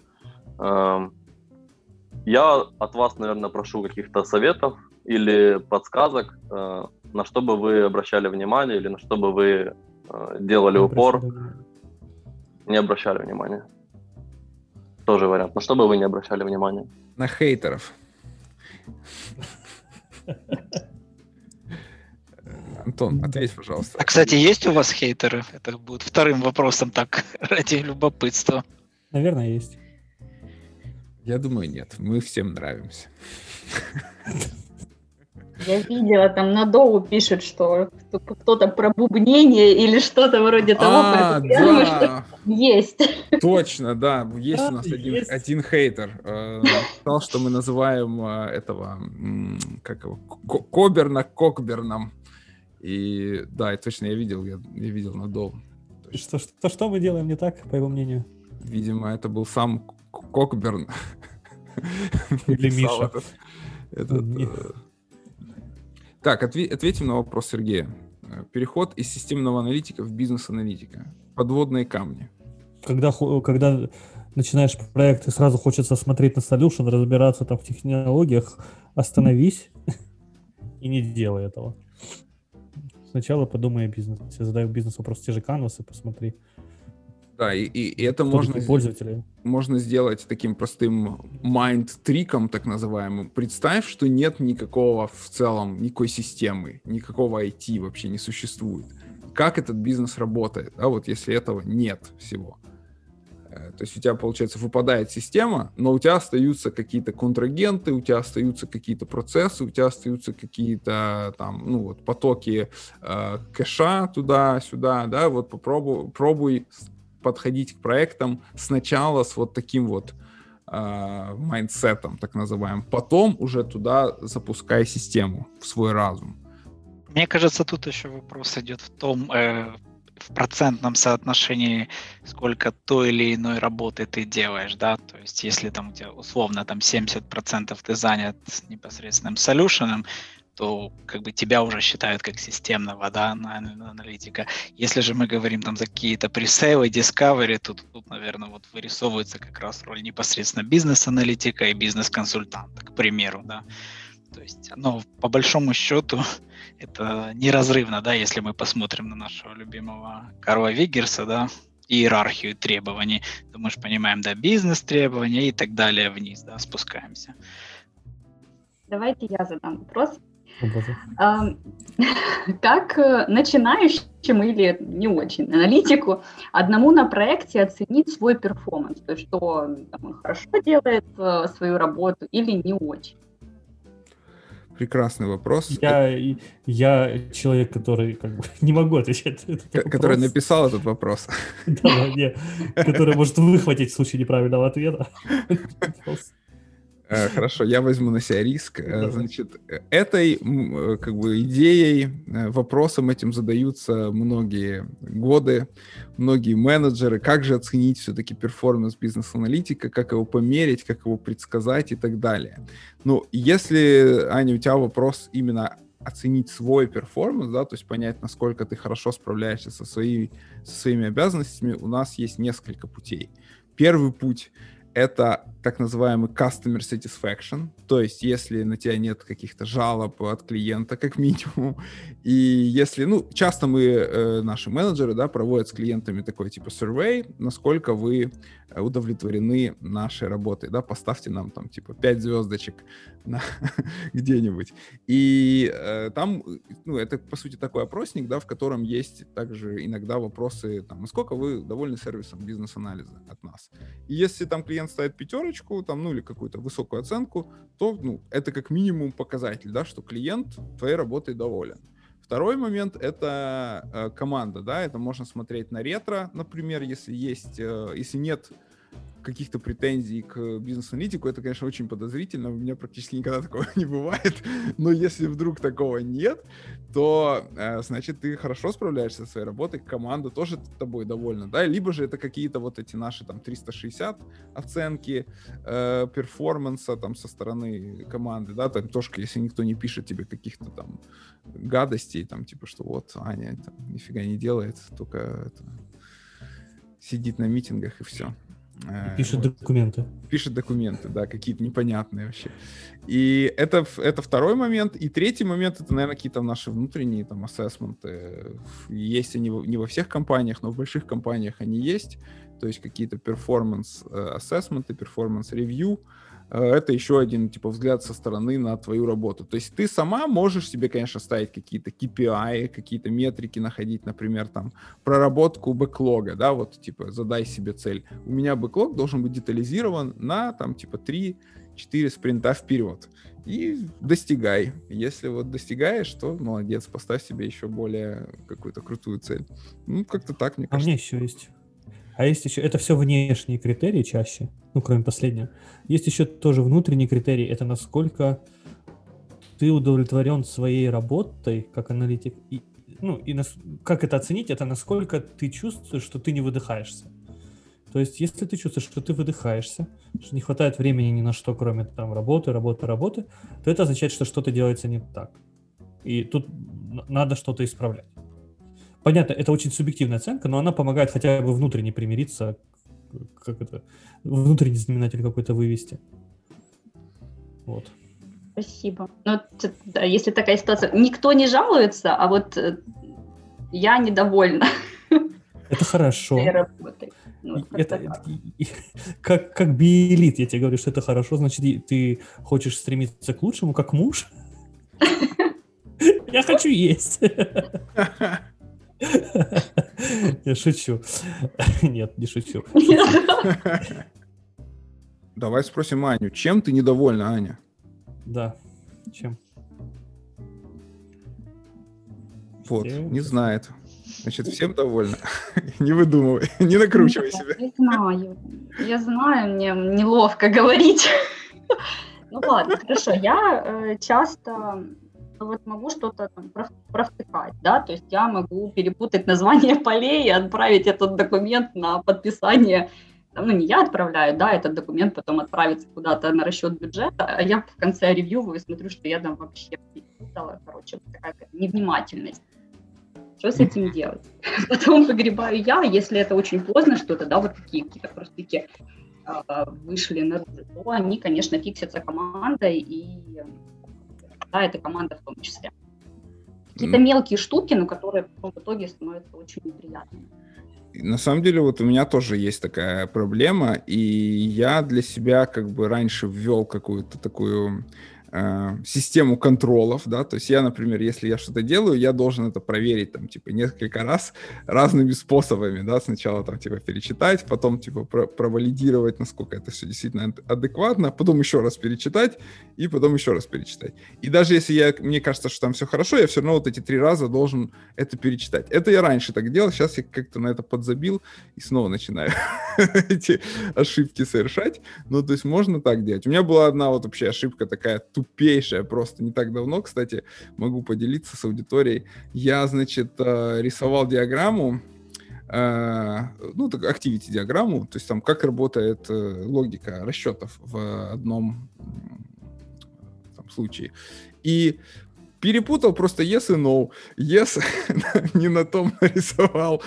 S3: Эм, Я от вас, наверное, прошу каких-то советов или подсказок, э, на что бы вы обращали внимание или на что бы вы э, делали упор, не обращали внимания. Тоже вариант. На что бы вы не обращали внимания?
S2: На хейтеров. Антон, ответь, пожалуйста.
S4: А, кстати, есть у вас хейтеры? Это будет вторым вопросом, так, ради любопытства.
S1: Наверное, есть.
S2: Я думаю, нет. Мы всем нравимся.
S6: Я видела, там на Доу пишут, что кто- кто-то про бубнение или что-то вроде того.
S2: А,
S6: я думаю, что
S2: да,
S6: есть.
S2: точно, да. Есть у
S1: Да,
S2: нас один,
S1: есть.
S2: один хейтер. Э, Сказал, что мы называем э, этого, как его, Ко- Коберна Кокберном. И да, и точно я видел, я, я видел на Доу.
S1: Что, что, что мы делаем не так, по его мнению?
S2: Видимо, это был сам Кокберн.
S1: Или Миша.
S2: этот- этот,
S1: Не.
S2: Так, отве- ответим на вопрос Сергея. Э, Переход из системного аналитика в бизнес-аналитика. Подводные камни.
S1: когда, когда начинаешь проект и сразу хочется смотреть на solution, разбираться там в технологиях, остановись и не делай этого. Сначала подумай о бизнесе, задай бизнес вопрос, те же канвасы, посмотри.
S2: Да, и, и- это можно,
S1: такие пользователи.
S2: можно сделать таким простым майнд-триком, так называемым. Представь, что нет никакого в целом, никакой системы, никакого IT вообще не существует. Как этот бизнес работает, да, вот если этого нет всего. Э, То есть у тебя, получается, выпадает система, но у тебя остаются какие-то контрагенты, у тебя остаются какие-то процессы, у тебя остаются какие-то там, ну вот, потоки э, кэша туда-сюда, да, вот попробуй, пробуй подходить к проектам сначала с вот таким вот э, mindset ом, так называемым, потом уже туда запускай систему в свой разум.
S4: Мне кажется, тут еще вопрос идет в том, э, в процентном соотношении, сколько той или иной работы ты делаешь, да, то есть если там у тебя условно там 70% ты занят непосредственным солюшеном, то как бы тебя уже считают как системного, да, на- на- аналитика. Если же мы говорим там за какие-то пресейлы, discovery, то тут, наверное, вот вырисовывается как раз роль непосредственно бизнес-аналитика и бизнес-консультанта, к примеру, да. То есть, но по большому счету это неразрывно, да, если мы посмотрим на нашего любимого Карла Виггерса, да, иерархию требований, то мы же понимаем, да, бизнес-требования и так далее вниз, да, спускаемся.
S6: Давайте я задам вопрос. Как э, начинающему или не очень аналитику одному на проекте оценить свой перформанс? То есть, что там, он хорошо делает э, свою работу или не очень?
S2: Прекрасный вопрос.
S1: Я, я человек, который как бы не могу отвечать на этот
S2: К- который
S1: вопрос.
S2: написал этот вопрос.
S1: Да, да, не, который может выхватить в случае неправильного ответа.
S2: Э, Хорошо, я возьму на себя риск. Э. Значит, этой э, как бы идеей, вопросом этим задаются многие годы, многие менеджеры. Как же оценить все-таки performance бизнес-аналитика, как его померить, как его предсказать и так далее. Ну, если, Аня, у тебя вопрос именно оценить свой performance, да, то есть понять, насколько ты хорошо справляешься со, своей, со своими обязанностями, у нас есть несколько путей. Первый путь это так называемый customer satisfaction, то есть если на тебя нет каких-то жалоб от клиента, как минимум, и если, ну, часто мы, э, наши менеджеры, да, проводят с клиентами такой типа survey, насколько вы э, удовлетворены нашей работой, да, поставьте нам там типа 5 звездочек на- где-нибудь. И э, там, ну, это по сути такой опросник, да, в котором есть также иногда вопросы, там, насколько вы довольны сервисом бизнес-анализа от нас. И если там клиент ставит пятерочку, там, ну, или какую-то высокую оценку, то, ну, это как минимум показатель, да, что клиент твоей работой доволен. Второй момент — это э, команда, да, это можно смотреть на ретро, например, если есть, э, если нет каких-то претензий к бизнес-аналитику, это, конечно, очень подозрительно, у меня практически никогда такого не бывает, но если вдруг такого нет, то, э, значит, ты хорошо справляешься со своей работой, команда тоже тобой довольна, да, либо же это какие-то вот эти наши там 360 оценки э, перформанса там со стороны команды, да, там тоже, если никто не пишет тебе каких-то там гадостей, там, типа, что вот Аня там, нифига не делает, только это, сидит на митингах и все.
S1: И Пишет документы.
S2: Пишет документы, да, какие-то непонятные вообще. И это, это второй момент. И третий момент, это, наверное, какие-то наши внутренние там ассессменты. Есть они не во всех компаниях, но в больших компаниях они есть. То есть какие-то performance э, assessment ы, performance review. Э, Это еще один, типа, взгляд со стороны на твою работу. То есть ты сама можешь себе, конечно, ставить какие-то KPI, какие-то метрики находить, например, там, проработку backlog а, да, вот, типа, задай себе цель. У меня backlog должен быть детализирован на, там, типа, 3-4 спринта вперед. И достигай. Если вот достигаешь, то молодец, поставь себе еще более какую-то крутую цель. Ну, как-то так, мне
S1: А у
S2: кажется.
S1: меня еще есть. А есть еще, это все внешние критерии чаще, ну, кроме последнего. Есть еще тоже внутренний критерий, это насколько ты удовлетворен своей работой как аналитик. И, ну, и нас- как это оценить, это насколько ты чувствуешь, что ты не выдыхаешься. То есть, если ты чувствуешь, что ты выдыхаешься, что не хватает времени ни на что, кроме там работы, работы, работы, то это означает, что что-то делается не так. И тут надо что-то исправлять. Понятно, это очень субъективная оценка, но она помогает хотя бы внутренне примириться как это, внутренний знаменатель какой-то вывести. Вот.
S6: Спасибо. Ну, да, если такая ситуация, никто не жалуется, а вот э, я недовольна.
S1: Это хорошо. Ну, это, это, как, как биэлит, я тебе говорю, что это хорошо, значит, ты хочешь стремиться к лучшему, как муж? Я хочу есть. Я шучу. Нет, не шучу.
S2: Давай спросим Аню, чем ты недовольна, Аня?
S1: Да, чем?
S2: Вот, не знает. Значит, всем довольна. Не выдумывай, не накручивай себя.
S6: Я знаю, я знаю, мне неловко говорить. Ну ладно, хорошо. Я э, часто вот могу что-то там провтыкать, да, то есть я могу перепутать название полей и отправить этот документ на подписание ну, не я отправляю, да, этот документ потом отправится куда-то на расчет бюджета, а я в конце ревью смотрю, что я там вообще перепутала, короче, такая невнимательность. Что с этим делать? Потом выгребаю я, если это очень поздно что-то, да, вот такие какие-то простыки э, вышли наружу, то они, конечно, фиксятся командой, и да, это команда в том числе. Какие-то мелкие штуки, но которые в итоге становятся очень неприятными.
S2: На самом деле, вот у меня тоже есть такая проблема, и я для себя как бы раньше ввел какую-то такую систему контролов, да, то есть я, например, если я что-то делаю, я должен это проверить там, типа, несколько раз разными способами, да, сначала там, типа, перечитать, потом, типа, про провалидировать, насколько это все действительно адекватно, потом еще раз перечитать и потом еще раз перечитать. И даже если я, мне кажется, что там все хорошо, я все равно вот эти три раза должен это перечитать. Это я раньше так делал, сейчас я как-то на это подзабил и снова начинаю эти ошибки совершать. Ну, то есть можно так делать. У меня была одна вот вообще ошибка такая тупейшая просто не так давно, кстати, могу поделиться с аудиторией. Я, значит, э, рисовал диаграмму, э, ну, так, activity диаграмму, то есть там как работает э, логика расчетов в одном там, случае. И перепутал просто yes и no. Yes не на том нарисовал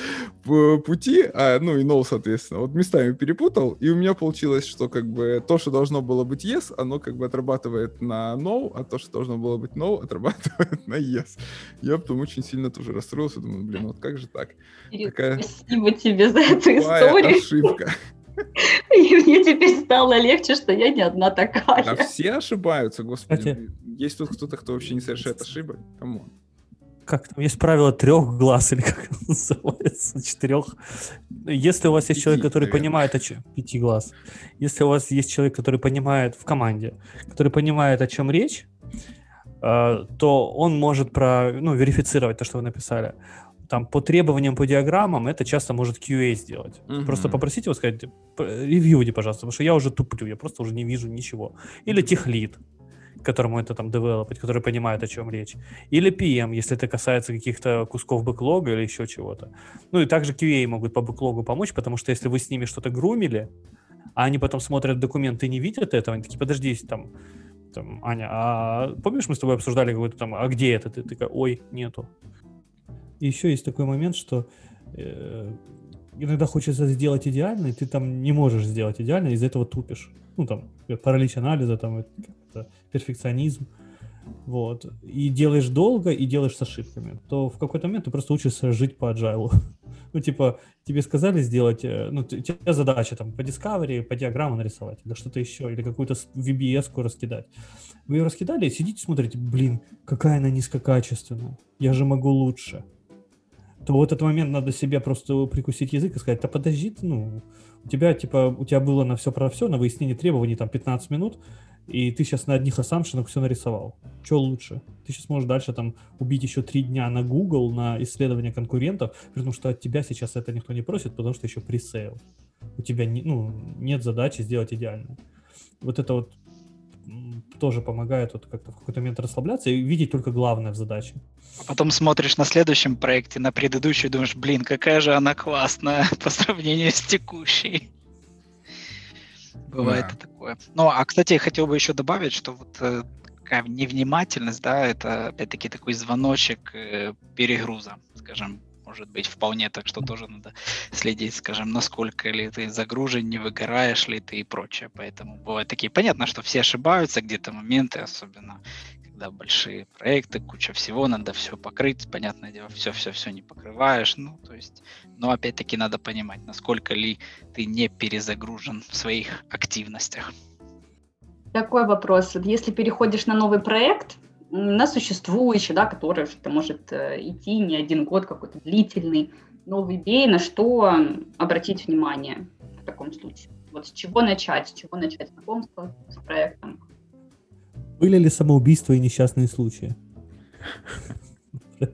S2: пути, а, ну и no, соответственно. Вот местами перепутал, и у меня получилось, что как бы то, что должно было быть yes, оно как бы отрабатывает на no, а то, что должно было быть no, отрабатывает на yes. Я потом очень сильно тоже расстроился, думаю, блин, вот как же так?
S6: Такая Спасибо тебе за эту историю.
S2: ошибка.
S6: И мне теперь стало легче, что я не одна такая.
S2: Да все ошибаются, господи. Кстати, Есть тут кто-то, кто вообще не совершает ошибок? Come on.
S1: Как там есть правило трех глаз, или как это называется, четырех. Если у вас есть Пяти, человек, который наверное. понимает о чем... Пяти глаз. Если у вас есть человек, который понимает в команде, который понимает, о чем речь, э, то он может про, ну, верифицировать то, что вы написали там по требованиям, по диаграммам это часто может QA сделать. Угу. Просто попросите его сказать, ревьюйте, пожалуйста, потому что я уже туплю, я просто уже не вижу ничего. Или техлит, которому это там девелопить, который понимает, о чем речь. Или PM, если это касается каких-то кусков бэклога или еще чего-то. Ну и также QA могут по бэклогу помочь, потому что если вы с ними что-то грумили, а они потом смотрят документы и не видят этого, они такие, подожди, там, там, Аня, а помнишь, мы с тобой обсуждали какой-то там, а где это? Ты такая, ой, нету еще есть такой момент, что э, иногда хочется сделать идеально, и ты там не можешь сделать идеально, из-за этого тупишь. Ну, там, паралич анализа, там, перфекционизм. Вот. И делаешь долго, и делаешь с ошибками. То в какой-то момент ты просто учишься жить по agile. ну, типа, тебе сказали сделать, э, ну, у тебя задача там по Discovery, по диаграмму нарисовать, или что-то еще, или какую-то VBS-ку раскидать. Вы ее раскидали, сидите, смотрите, блин, какая она низкокачественная, я же могу лучше то вот этот момент надо себе просто прикусить язык и сказать, да подожди ты, ну, у тебя, типа, у тебя было на все про все, на выяснение требований там 15 минут, и ты сейчас на одних ассампшенах все нарисовал. Что лучше? Ты сейчас можешь дальше там убить еще три дня на Google, на исследование конкурентов, потому что от тебя сейчас это никто не просит, потому что еще пресейл. У тебя не, ну, нет задачи сделать идеально. Вот это вот тоже помогает вот как-то в какой-то момент расслабляться и видеть только главное в задаче.
S4: А потом смотришь на следующем проекте, на предыдущий, думаешь, блин, какая же она классная по сравнению с текущей. Бывает да. и такое. Ну, а, кстати, я хотел бы еще добавить, что вот э, такая невнимательность, да, это опять-таки такой звоночек э, перегруза, скажем, может быть, вполне, так что тоже надо следить, скажем, насколько ли ты загружен, не выгораешь ли ты и прочее. Поэтому бывают такие, понятно, что все ошибаются, где-то моменты, особенно когда большие проекты, куча всего, надо все покрыть, понятное дело, все-все-все не покрываешь, ну, то есть, но опять-таки надо понимать, насколько ли ты не перезагружен в своих активностях.
S6: Такой вопрос. Если переходишь на новый проект, на существующий, да, который это может э, идти не один год, какой-то длительный, новый бей, на что обратить внимание в таком случае? Вот с чего начать? С чего начать знакомство с проектом?
S1: Были ли самоубийства и несчастные случаи?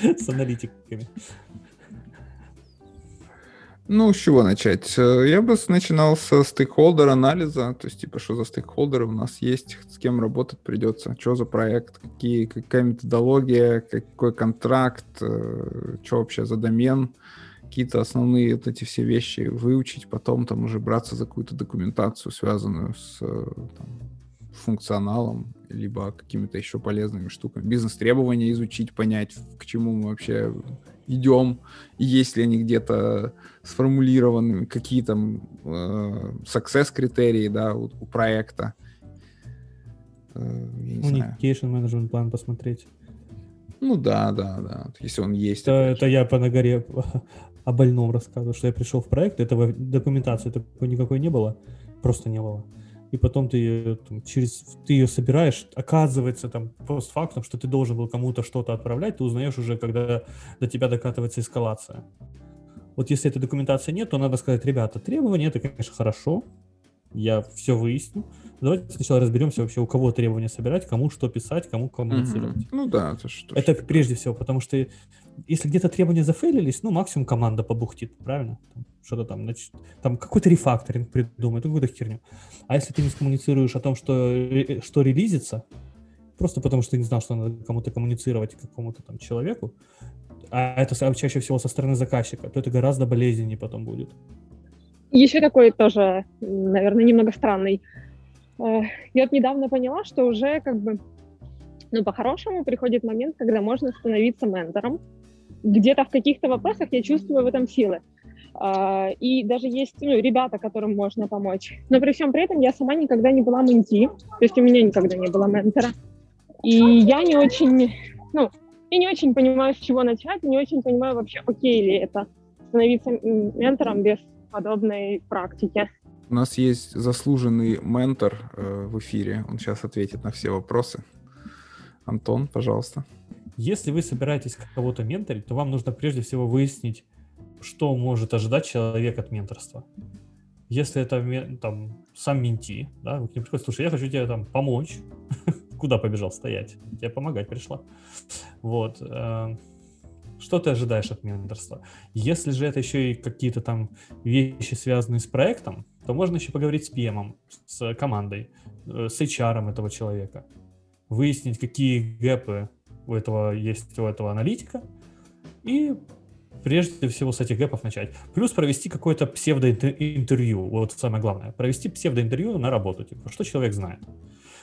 S1: С аналитиками.
S2: Ну, с чего начать? Э, я бы начинал со стейкхолдер анализа, то есть, типа, что за стейкхолдеры у нас есть, с кем работать придется, что за проект, какие, какая методология, какой контракт, э, что вообще за домен, какие-то основные вот эти все вещи выучить, потом там уже браться за какую-то документацию, связанную с э, там, функционалом, либо какими-то еще полезными штуками. Бизнес-требования изучить, понять, к чему мы вообще идем, и есть ли они где-то сформулированы, какие там э, success критерии, да, у, у проекта.
S1: Э, Communication management план посмотреть.
S2: Ну да, да, да. Если он есть.
S1: Это, это я по нагоре о больном рассказываю, что я пришел в проект, этого документации такой никакой не было, просто не было и потом ты ее там, через ты ее собираешь, оказывается там постфактум, что ты должен был кому-то что-то отправлять, ты узнаешь уже, когда до тебя докатывается эскалация. Вот если этой документации нет, то надо сказать, ребята, требования это, конечно, хорошо, я все выясню. Давайте сначала разберемся вообще, у кого требования собирать, кому что писать, кому коммуницировать.
S2: Mm-hmm. Ну да, это что.
S1: Это прежде всего, потому что если где-то требования зафейлились, ну максимум команда побухтит, правильно? Что-то там, значит, там какой-то рефакторинг придумает, какую-то херню. А если ты не скоммуницируешь о том, что, э, что релизится, просто потому что ты не знал, что надо кому-то коммуницировать, какому-то там человеку, а это чаще всего со стороны заказчика, то это гораздо болезненнее потом будет.
S5: Еще такой тоже, наверное, немного странный. Э, я вот недавно поняла, что уже как бы, ну, по-хорошему приходит момент, когда можно становиться ментором. Где-то в каких-то вопросах я чувствую в этом силы. А, и даже есть ну, ребята, которым можно помочь. Но при всем при этом я сама никогда не была менти, то есть у меня никогда не было ментора. И я не очень, ну, я не очень понимаю, с чего начать, не очень понимаю вообще, окей ли это становиться ментором без подобной практики.
S2: У нас есть заслуженный ментор э, в эфире. Он сейчас ответит на все вопросы. Антон, пожалуйста.
S1: Если вы собираетесь кого-то менторить, то вам нужно прежде всего выяснить, что может ожидать человек от менторства. Если это там сам менти, да, вы к нему приходите, слушай, я хочу тебе там помочь. Куда побежал стоять? Тебе помогать пришла. Вот. Э, что ты ожидаешь от менторства? Если же это еще и какие-то там вещи, связанные с проектом, то можно еще поговорить с PM, с командой, э, с HR этого человека, выяснить, какие гэпы у этого есть у этого аналитика, и прежде всего с этих гэпов начать. Плюс провести какое-то псевдоинтервью, вот самое главное, провести псевдоинтервью на работу, типа, что человек знает.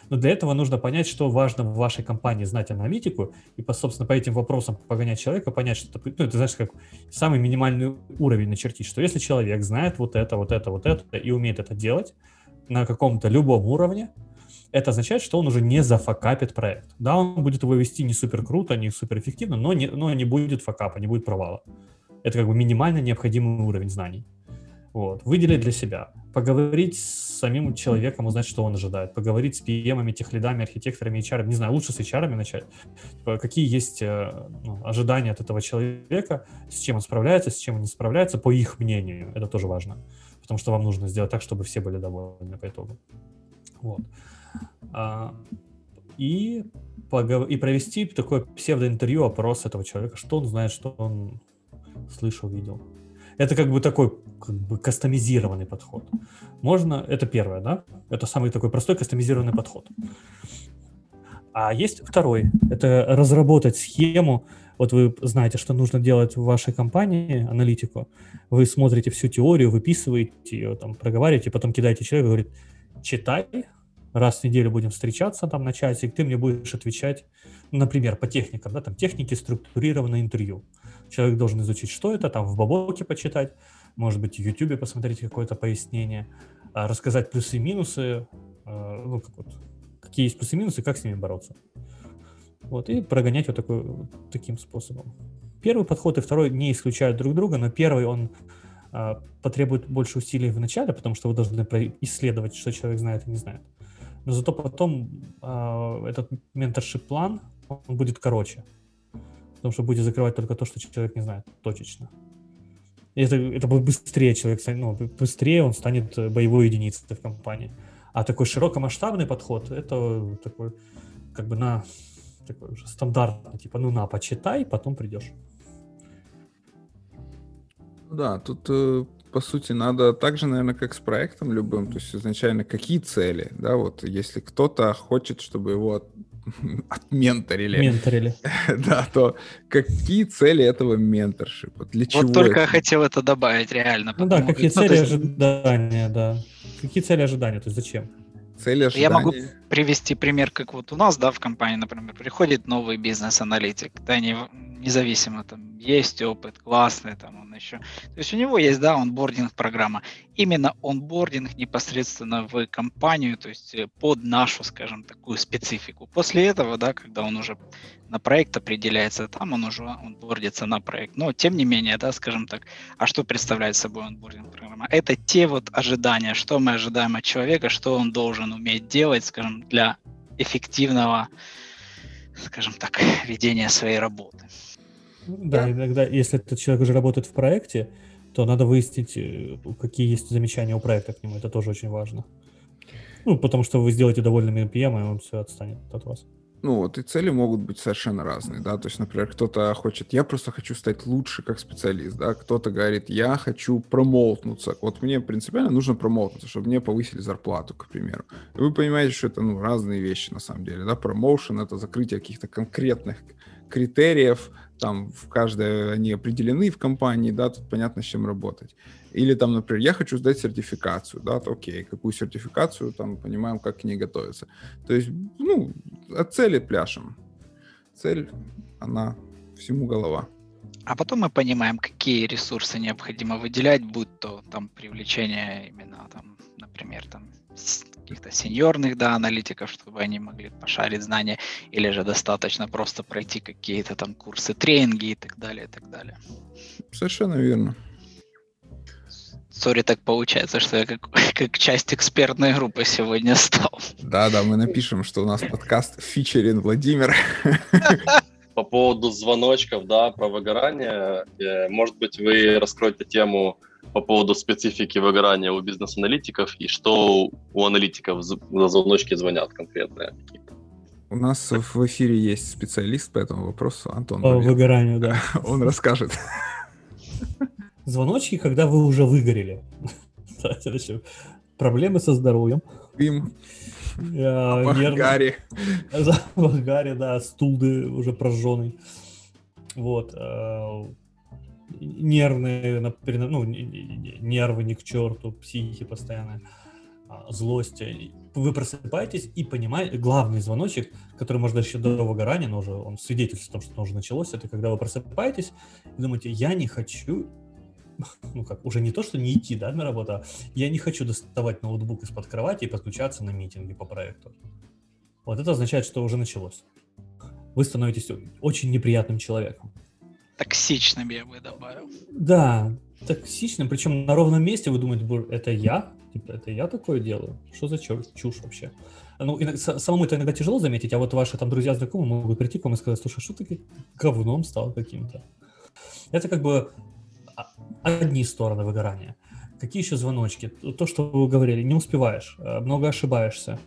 S1: Но для этого нужно понять, что важно в вашей компании знать аналитику, и, по, собственно, по этим вопросам погонять человека, понять, что это, ну, это, знаешь, как самый минимальный уровень начертить, что если человек знает вот это, вот это, вот это, и умеет это делать на каком-то любом уровне, это означает, что он уже не зафакапит проект. Да, он будет его вести не супер круто, не супер эффективно, но не, но не будет факапа, не будет провала. Это как бы минимально необходимый уровень знаний. Вот. Выделить для себя. Поговорить с самим человеком, узнать, что он ожидает. Поговорить с PM, техлидами, архитекторами, HR. Не знаю, лучше с HR начать. Типа, какие есть э, ну, ожидания от этого человека, с чем он справляется, с чем он не справляется, по их мнению. Это тоже важно. Потому что вам нужно сделать так, чтобы все были довольны по итогу. Вот. А, и, погов... и провести такое псевдоинтервью, опрос этого человека, что он знает, что он слышал, видел. Это как бы такой как бы кастомизированный подход. Можно, это первое, да? Это самый такой простой кастомизированный подход. А есть второй, это разработать схему. Вот вы знаете, что нужно делать в вашей компании, аналитику. Вы смотрите всю теорию, выписываете ее, там, проговариваете, потом кидаете человеку, говорит, читай, раз в неделю будем встречаться там на часик, ты мне будешь отвечать, например, по техникам, да, там техники структурированное интервью Человек должен изучить, что это, там в Бабоке почитать, может быть, в Ютубе посмотреть какое-то пояснение, а, рассказать плюсы и минусы, а, ну, как вот, какие есть плюсы и минусы, как с ними бороться. Вот, и прогонять вот такой, таким способом. Первый подход и второй не исключают друг друга, но первый, он а, потребует больше усилий в начале, потому что вы должны исследовать, что человек знает и не знает. Но зато потом а, этот менторшип-план, он будет короче, потому что будете закрывать только то, что человек не знает точечно. Это, это будет быстрее человек, ну, быстрее он станет боевой единицей в компании. А такой широкомасштабный подход, это такой, как бы на такой уже стандартный, типа, ну на, почитай, потом придешь.
S2: Да, тут э, по сути надо так же, наверное, как с проектом любым, то есть изначально какие цели, да, вот если кто-то хочет, чтобы его отменторили,
S1: Менторили.
S2: да, то какие цели этого менторшипа, для чего?
S4: Вот только
S2: это?
S4: хотел это добавить реально.
S1: Ну да, какие
S4: ну,
S1: цели
S4: есть
S1: ожидания, да. Какие цели ожидания, то есть зачем?
S2: Цели
S4: Я могу
S2: ожидания.
S4: привести пример, как вот у нас, да, в компании, например, приходит новый бизнес-аналитик, да, не, независимо, там, есть опыт, классный, там, он еще, то есть у него есть, да, онбординг-программа, именно онбординг непосредственно в компанию, то есть э, под нашу, скажем, такую специфику. После этого, да, когда он уже на проект определяется, там он уже онбордится на проект. Но, тем не менее, да, скажем так, а что представляет собой онбординг-программа? Это те вот ожидания, что мы ожидаем от человека, что он должен уметь делать, скажем, для эффективного, скажем так, ведения своей работы.
S1: Да, иногда, если этот человек уже работает в проекте, то надо выяснить, э, какие есть замечания у проекта к нему. Это тоже очень важно. Ну, потому что вы сделаете довольным PM, и он все отстанет от вас.
S2: Ну вот, и цели могут быть совершенно разные, да, то есть, например, кто-то хочет, я просто хочу стать лучше как специалист, да, кто-то говорит, я хочу промоутнуться, вот мне принципиально нужно промоутнуться, чтобы мне повысили зарплату, к примеру. И вы понимаете, что это, ну, разные вещи на самом деле, да, промоушен — это закрытие каких-то конкретных критериев, там в каждой они определены в компании, да, тут понятно, с чем работать. Или там, например, я хочу сдать сертификацию, да, то окей, какую сертификацию, там, понимаем, как к ней готовиться. То есть, ну, от цели пляшем. Цель, она всему голова.
S4: А потом мы понимаем, какие ресурсы необходимо выделять, будь то там привлечение именно там, например, там каких-то сеньорных да, аналитиков, чтобы они могли пошарить знания, или же достаточно просто пройти какие-то там курсы, тренинги и так далее, и так далее.
S2: Совершенно верно.
S4: Сори, так получается, что я как, как часть экспертной группы сегодня стал.
S2: Да-да, мы напишем, что у нас подкаст фичерин Владимир.
S3: По поводу звоночков, да, про выгорание, э, может быть, вы раскроете тему по поводу специфики выгорания у бизнес-аналитиков и что у аналитиков за звоночки звонят конкретные.
S2: У нас в эфире есть специалист по этому вопросу, Антон.
S1: По выгоранию, да.
S2: Он расскажет.
S1: Звоночки, когда вы уже выгорели. Проблемы со здоровьем.
S2: Гарри.
S1: Запах гари, да, стулды уже прожженный. Вот. э, Нервные, ну, нервы не к черту, психи постоянно, а, злость. Вы просыпаетесь и понимаете, главный звоночек, который может даже еще до выгорания, но уже он свидетельствует о том, что оно уже началось, это когда вы просыпаетесь и думаете, я не хочу, ну как, уже не то, что не идти, да, на работу, а я не хочу доставать ноутбук из-под кровати и подключаться на митинги по проекту. Вот это означает, что уже началось. Вы становитесь очень неприятным человеком.
S4: Токсичным я бы добавил.
S1: Да, токсичным, причем на ровном месте вы думаете, «Боже, это я? Типа, это я такое делаю? Что за чер- чушь вообще? Ну, самому это иногда тяжело заметить, а вот ваши там друзья, знакомые могут прийти к вам и сказать, слушай, что ты говном стал каким-то? Это как бы а- одни стороны выгорания. Какие еще звоночки? То, что вы говорили, не успеваешь, э, много ошибаешься,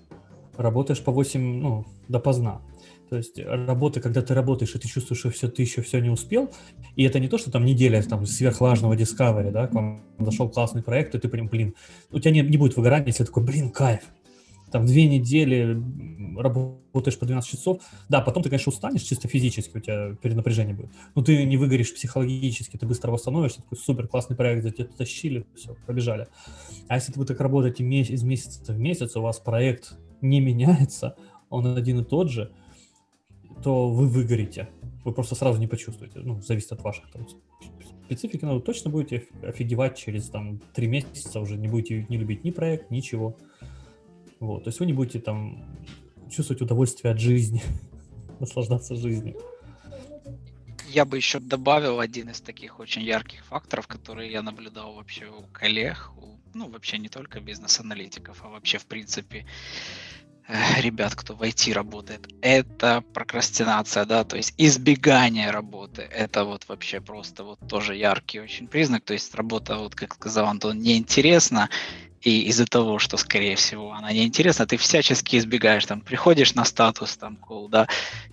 S1: работаешь по 8, ну, допоздна. То есть работа, когда ты работаешь, и ты чувствуешь, что все, ты еще все не успел, и это не то, что там неделя там, сверхважного Discovery, да, к вам зашел классный проект, и ты прям, блин, у тебя не, не будет выгорания, если такой, блин, кайф. Там две недели работаешь по 12 часов. Да, потом ты, конечно, устанешь чисто физически, у тебя перенапряжение будет. Но ты не выгоришь психологически, ты быстро восстановишься, такой супер классный проект, за тебя тащили, все, побежали. А если вы так работаете из месяца в месяц, у вас проект не меняется, он один и тот же, то вы выгорите. Вы просто сразу не почувствуете. Ну, зависит от ваших там, специфики, но вы точно будете офигевать через там три месяца, уже не будете не любить ни проект, ничего. Вот, то есть вы не будете там чувствовать удовольствие от жизни, наслаждаться жизнью.
S4: Я бы еще добавил один из таких очень ярких факторов, которые я наблюдал вообще у коллег, у, ну вообще не только бизнес-аналитиков, а вообще в принципе э, ребят, кто в IT работает, это прокрастинация, да, то есть избегание работы. Это вот вообще просто вот тоже яркий очень признак. То есть работа, вот как сказал Антон, неинтересна, и из-за того, что, скорее всего, она неинтересна, ты всячески избегаешь, там, приходишь на статус, там, кол, да,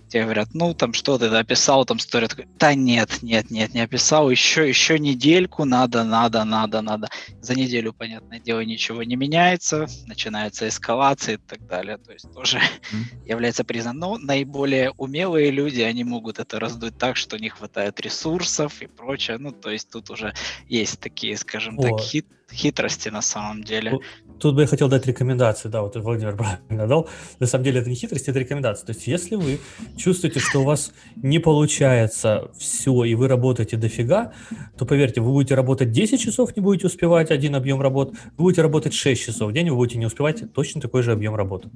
S4: тебе говорят, ну, там, что ты описал, там, такой, да нет, нет, нет, не описал, еще, еще недельку, надо, надо, надо, надо. За неделю, понятное дело, ничего не меняется, начинается эскалация и так далее, то есть тоже является признан. Но наиболее умелые люди, они могут это раздуть так, что не хватает ресурсов и прочее, ну, то есть тут уже есть такие, скажем О. так, хит, хитрости на самом деле.
S1: Тут бы я хотел дать рекомендации, да, вот Владимир правильно дал. На самом деле это не хитрость, это рекомендация. То есть если вы чувствуете, что у вас не получается все, и вы работаете дофига, то поверьте, вы будете работать 10 часов, не будете успевать один объем работ, вы будете работать 6 часов в день, вы будете не успевать точно такой же объем работы.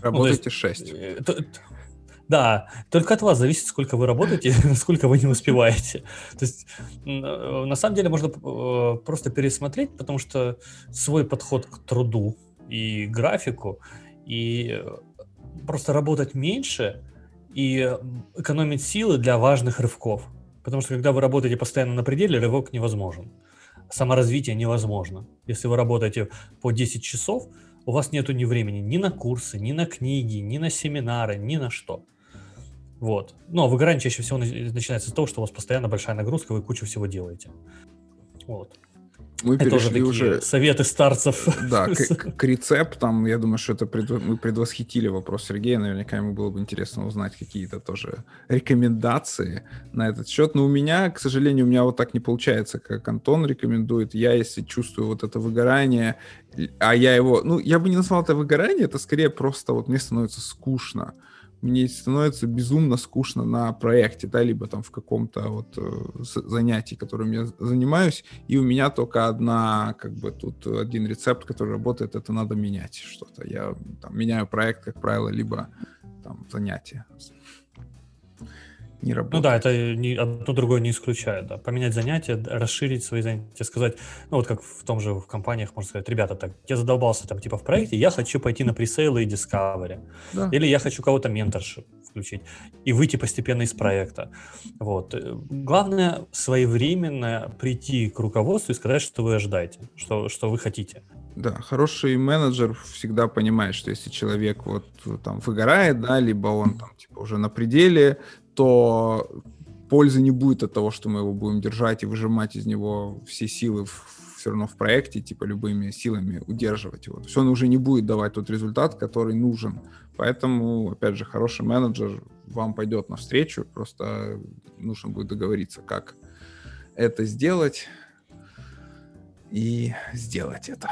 S2: Работаете ну, 6.
S1: Да, только от вас зависит, сколько вы работаете, насколько вы не успеваете. То есть, э, на самом деле, можно э, просто пересмотреть, потому что свой подход к труду и графику, и э, просто работать меньше и экономить силы для важных рывков. Потому что когда вы работаете постоянно на пределе, рывок невозможен. Саморазвитие невозможно. Если вы работаете по 10 часов, у вас нету ни времени ни на курсы, ни на книги, ни на семинары, ни на что. Вот. Но выгорание чаще всего начинается с того, что у вас постоянно большая нагрузка, вы кучу всего делаете. Вот.
S2: Мы это перешли
S1: уже советы старцев.
S2: Да, к, к рецептам. Я думаю, что это пред, мы предвосхитили вопрос Сергея. Наверняка ему было бы интересно узнать какие-то тоже рекомендации на этот счет. Но у меня, к сожалению, у меня вот так не получается, как Антон рекомендует. Я, если чувствую вот это выгорание, а я его, ну, я бы не назвал это выгорание, это скорее просто вот мне становится скучно мне становится безумно скучно на проекте, да, либо там в каком-то вот э, занятии, которым я занимаюсь, и у меня только одна, как бы тут один рецепт, который работает, это надо менять что-то. Я там меняю проект, как правило, либо там занятие
S1: не работает. Ну да, это не, одно другое не исключает. Да. Поменять занятия, расширить свои занятия, сказать, ну вот как в том же в компаниях можно сказать, ребята, так, я задолбался там типа в проекте, я хочу пойти на пресейлы и discovery. Да. Или я хочу кого-то менторшип включить и выйти постепенно из проекта. Вот. Главное своевременно прийти к руководству и сказать, что вы ожидаете, что, что вы хотите.
S2: Да, хороший менеджер всегда понимает, что если человек вот там выгорает, да, либо он там типа уже на пределе, то пользы не будет от того, что мы его будем держать и выжимать из него все силы в, все равно в проекте, типа любыми силами удерживать его. То есть он уже не будет давать тот результат, который нужен. Поэтому, опять же, хороший менеджер вам пойдет навстречу, просто нужно будет договориться, как это сделать и сделать это.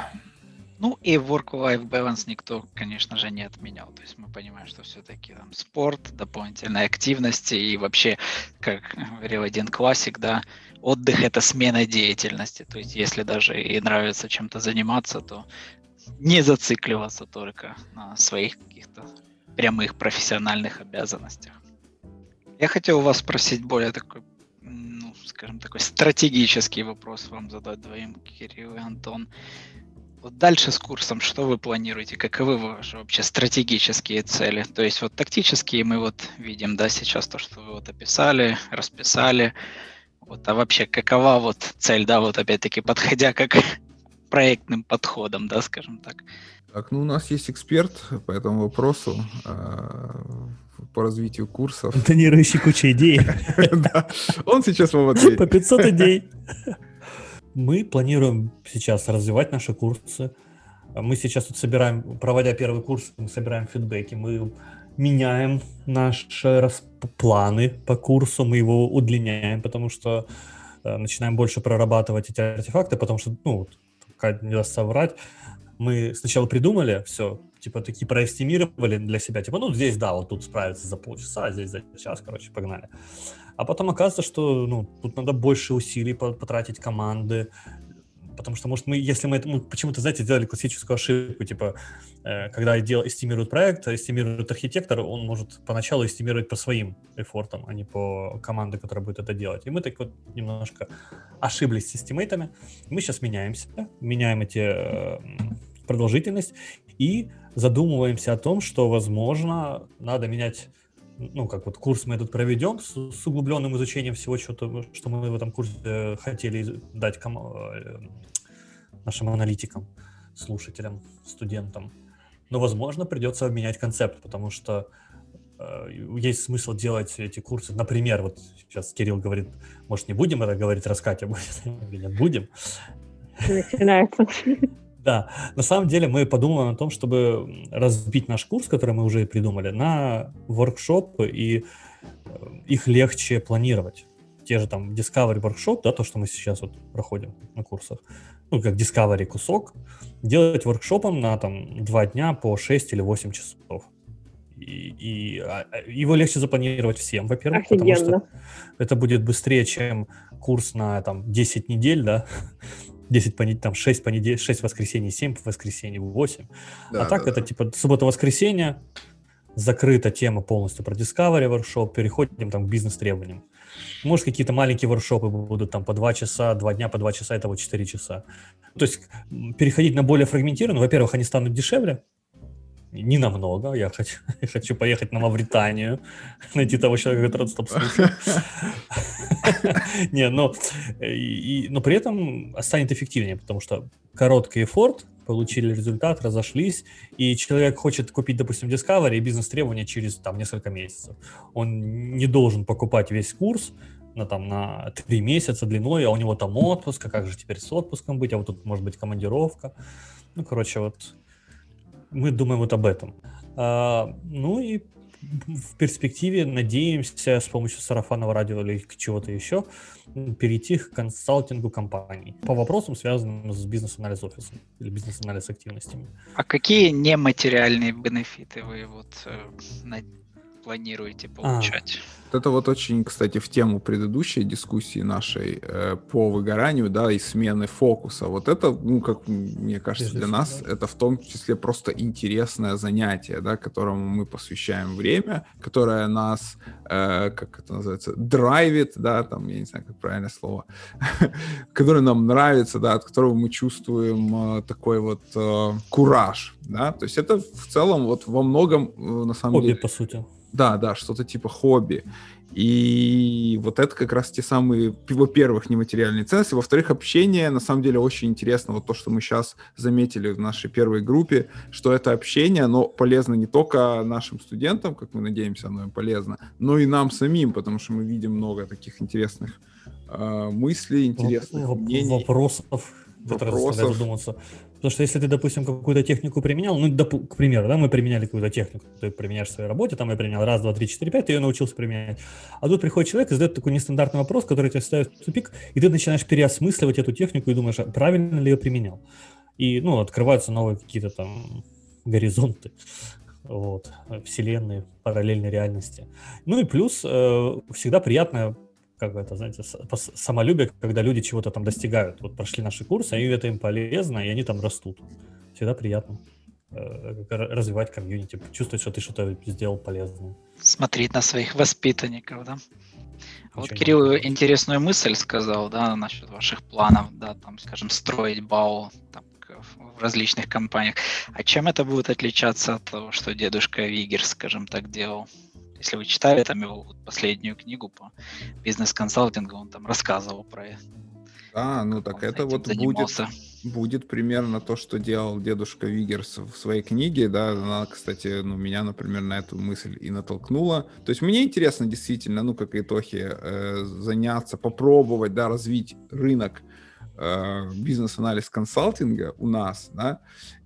S4: Ну и work-life balance никто, конечно же, не отменял. То есть мы понимаем, что все-таки там спорт, дополнительные активности и вообще, как говорил один классик, да, отдых это смена деятельности. То есть если даже и нравится чем-то заниматься, то не зацикливаться только на своих каких-то прямых профессиональных обязанностях. Я хотел у вас спросить более такой, ну, скажем, такой стратегический вопрос вам задать двоим, Кирилл и Антон. Вот дальше с курсом, что вы планируете? Каковы ваши вообще стратегические цели? То есть вот тактические мы вот видим, да, сейчас то, что вы вот описали, расписали. Вот, а вообще какова вот цель, да, вот опять-таки подходя как проектным подходом, да, скажем так.
S2: Так, ну у нас есть эксперт по этому вопросу э, по развитию курсов.
S1: Тонирующий куча идей.
S2: Он сейчас вам ответит.
S1: По 500 идей. Мы планируем сейчас развивать наши курсы. Мы сейчас тут собираем, проводя первый курс, мы собираем фидбэки, мы меняем наши планы по курсу, мы его удлиняем, потому что э, начинаем больше прорабатывать эти артефакты, потому что, ну, не даст соврать, мы сначала придумали все, типа, такие проэстимировали для себя, типа, ну, здесь, да, вот тут справиться за полчаса, а здесь за час, короче, погнали. А потом оказывается, что, ну, тут надо больше усилий потратить команды, потому что, может, мы, если мы, мы почему-то, знаете, сделали классическую ошибку, типа, э, когда дел, эстимирует проект, эстимирует архитектор, он может поначалу эстимировать по своим эфортам, а не по команде, которая будет это делать. И мы так вот немножко ошиблись с эстимейтами. Мы сейчас меняемся, меняем эти э, продолжительность и задумываемся о том, что, возможно, надо менять ну, как вот курс мы этот проведем с, с углубленным изучением всего, что, что мы в этом курсе хотели дать ком, э, нашим аналитикам, слушателям, студентам. Но, возможно, придется менять концепт, потому что э, есть смысл делать эти курсы. Например, вот сейчас Кирилл говорит, может, не будем это говорить, раскатя будет? Нет, будем.
S5: Начинается.
S1: Да, на самом деле мы подумали о том, чтобы разбить наш курс, который мы уже придумали, на воркшопы, и э, их легче планировать. Те же там Discovery Workshop, да, то, что мы сейчас вот проходим на курсах, ну, как Discovery кусок, делать воркшопом на там два дня по 6 или 8 часов. И, и а, а, его легче запланировать всем, во-первых, потому что это будет быстрее, чем курс на там 10 недель, да, 10 понед... там 6 понедельник, 6 воскресений, 7 воскресений, 8. Да, а так да, это да. типа суббота-воскресенье, закрыта тема полностью про Discovery Workshop, переходим там к бизнес-требованиям. Может, какие-то маленькие воркшопы будут там по 2 часа, 2 дня по 2 часа, это вот 4 часа. То есть переходить на более фрагментированно, во-первых, они станут дешевле, не намного. Я хочу, хочу поехать на Мавританию, найти того человека, который стоп. Не, но, и, но при этом станет эффективнее, потому что короткий эфорт, получили результат, разошлись, и человек хочет купить, допустим, Discovery и бизнес-требования через там несколько месяцев. Он не должен покупать весь курс, на, там, на три месяца длиной, а у него там отпуск, а как же теперь с отпуском быть, а вот тут может быть командировка. Ну, короче, вот мы думаем вот об этом. А, ну и в перспективе надеемся с помощью сарафанного радио или чего-то еще перейти к консалтингу компаний по вопросам, связанным с бизнес-анализ офисом или бизнес-анализ активностями.
S4: А какие нематериальные бенефиты вы вот э, планируете а. получать? А
S2: это вот очень, кстати, в тему предыдущей дискуссии нашей э, по выгоранию, да, и смены фокуса. Вот это, ну, как мне кажется, для нас это в том числе просто интересное занятие, да, которому мы посвящаем время, которое нас, э, как это называется, драйвит, да, там, я не знаю, как правильное слово, которое нам нравится, да, от которого мы чувствуем э, такой вот э, кураж, да, то есть это в целом вот во многом, э, на самом
S1: Хобби,
S2: деле...
S1: по сути
S2: да, да, что-то типа хобби. И вот это как раз те самые, во-первых, нематериальные ценности, во-вторых, общение, на самом деле, очень интересно. Вот то, что мы сейчас заметили в нашей первой группе, что это общение, оно полезно не только нашим студентам, как мы надеемся, оно им полезно, но и нам самим, потому что мы видим много таких интересных э, мыслей, интересных
S1: Воп-
S2: мнений.
S1: Вопросов, заставляют задуматься. Потому что если ты, допустим, какую-то технику применял, ну, доп- к примеру, да, мы применяли какую-то технику, ты применяешь в своей работе, там я применял раз, два, три, четыре, пять, ты ее научился применять. А тут приходит человек и задает такой нестандартный вопрос, который тебя ставит в тупик, и ты начинаешь переосмысливать эту технику и думаешь, а правильно ли я применял. И, ну, открываются новые какие-то там горизонты вот, вселенные, параллельной реальности. Ну и плюс э, всегда приятно как это, знаете, самолюбие, когда люди чего-то там достигают. Вот прошли наши курсы, и это им полезно, и они там растут. Всегда приятно э, развивать комьюнити, чувствовать, что ты что-то сделал полезное.
S4: Смотреть на своих воспитанников, да? Вот Кирилл не интересную мысль сказал, да, насчет ваших планов, да, там, скажем, строить БАУ там, в различных компаниях. А чем это будет отличаться от того, что дедушка Вигер, скажем так, делал? Если вы читали там его последнюю книгу по бизнес-консалтингу, он там рассказывал про это.
S2: А, ну так это вот будет, будет примерно то, что делал дедушка Вигерс в своей книге, да, она, кстати, ну, меня, например, на эту мысль и натолкнула. То есть мне интересно действительно, ну, как и Тохи, э, заняться, попробовать, да, развить рынок э, бизнес-анализ консалтинга у нас, да,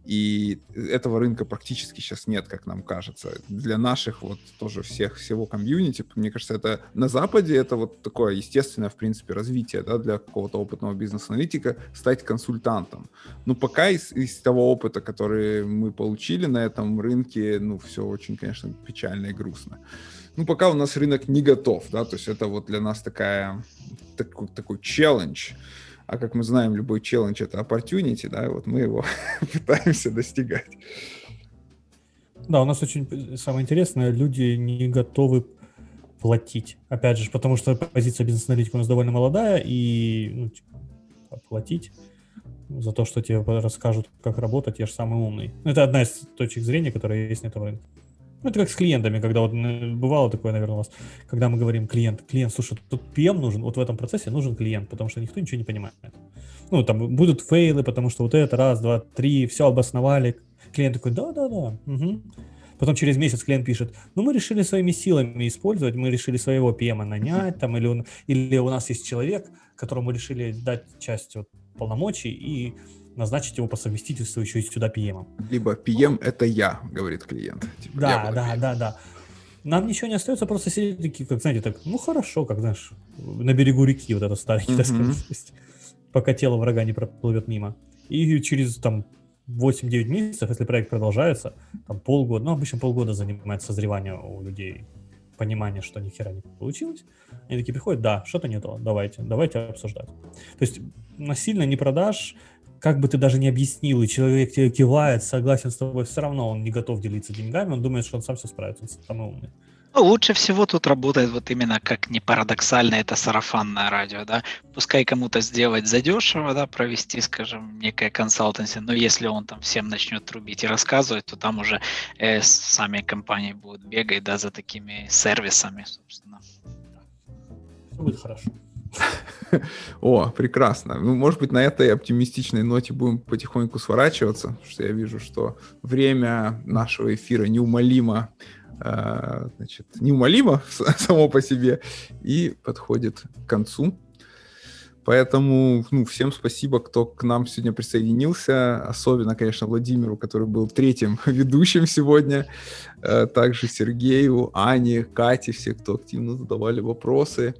S2: и этого рынка практически сейчас нет, как нам кажется. Для наших вот тоже всех, всего комьюнити, мне кажется, это на Западе это вот такое естественное, в принципе, развитие, да, для какого-то опытного бизнес-аналитика стать консультантом. Ну, пока из, из того опыта, который мы получили на этом рынке, ну, все очень, конечно, печально и грустно. Ну, пока у нас рынок не готов, да, то есть это вот для нас такая, такой, такой челлендж, а как мы знаем, любой челлендж — это opportunity, да, вот мы его пытаемся достигать.
S1: Да, у нас очень самое интересное, люди не готовы платить. Опять же, потому что позиция бизнес-аналитика у нас довольно молодая, и ну, типа, платить за то, что тебе расскажут, как работать, я же самый умный. Это одна из точек зрения, которая есть на этом рынке. Ну, это как с клиентами, когда вот бывало такое, наверное, у вас, когда мы говорим клиент, клиент, слушай, тут PM нужен, вот в этом процессе нужен клиент, потому что никто ничего не понимает. Ну, там будут фейлы, потому что вот это, раз, два, три, все обосновали. Клиент такой, да-да-да, угу. Потом через месяц клиент пишет, ну, мы решили своими силами использовать, мы решили своего PM нанять, там, или, он, или у нас есть человек, которому решили дать часть вот, полномочий, и назначить его по совместительству еще и сюда PM.
S2: Либо PM — это я, говорит клиент.
S1: Типа, да, да, да, да. Нам ничего не остается, просто сидеть такие, как, знаете, так, ну хорошо, как, знаешь, на берегу реки вот это старенький, mm-hmm. так сказать, пока тело врага не проплывет мимо. И через там 8-9 месяцев, если проект продолжается, там полгода, ну, обычно полгода занимает созревание у людей, понимание, что ни хера не получилось. Они такие приходят, да, что-то не то, давайте, давайте обсуждать. То есть насильно не продашь, как бы ты даже не объяснил, и человек тебе кивает, согласен с тобой, все равно он не готов делиться деньгами, он думает, что он сам все справится, он самый умный.
S4: Ну, лучше всего тут работает вот именно, как не парадоксально, это сарафанное радио, да. Пускай кому-то сделать задешево, да, провести, скажем, некое консалтенси, но если он там всем начнет трубить и рассказывать, то там уже э, сами компании будут бегать, да, за такими сервисами, собственно.
S1: Все будет хорошо.
S2: О, прекрасно. Ну, может быть, на этой оптимистичной ноте будем потихоньку сворачиваться, потому что я вижу, что время нашего эфира неумолимо, э, значит, неумолимо само по себе и подходит к концу. Поэтому ну, всем спасибо, кто к нам сегодня присоединился. Особенно, конечно, Владимиру, который был третьим ведущим сегодня. Э, также Сергею, Ане, Кате, все, кто активно задавали вопросы.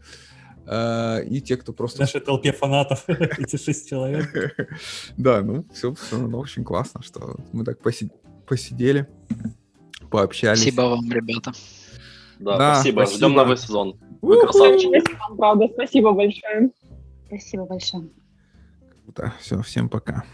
S2: Э, и те, кто просто...
S1: Нашей толпе фанатов, эти шесть человек.
S2: Да, ну, все, равно очень классно, что мы так посидели, пообщались.
S4: Спасибо вам, ребята.
S3: Да, спасибо. Ждем новый сезон. Вы
S5: красавчики. Правда, спасибо большое.
S6: Спасибо большое.
S2: Да, все, всем пока.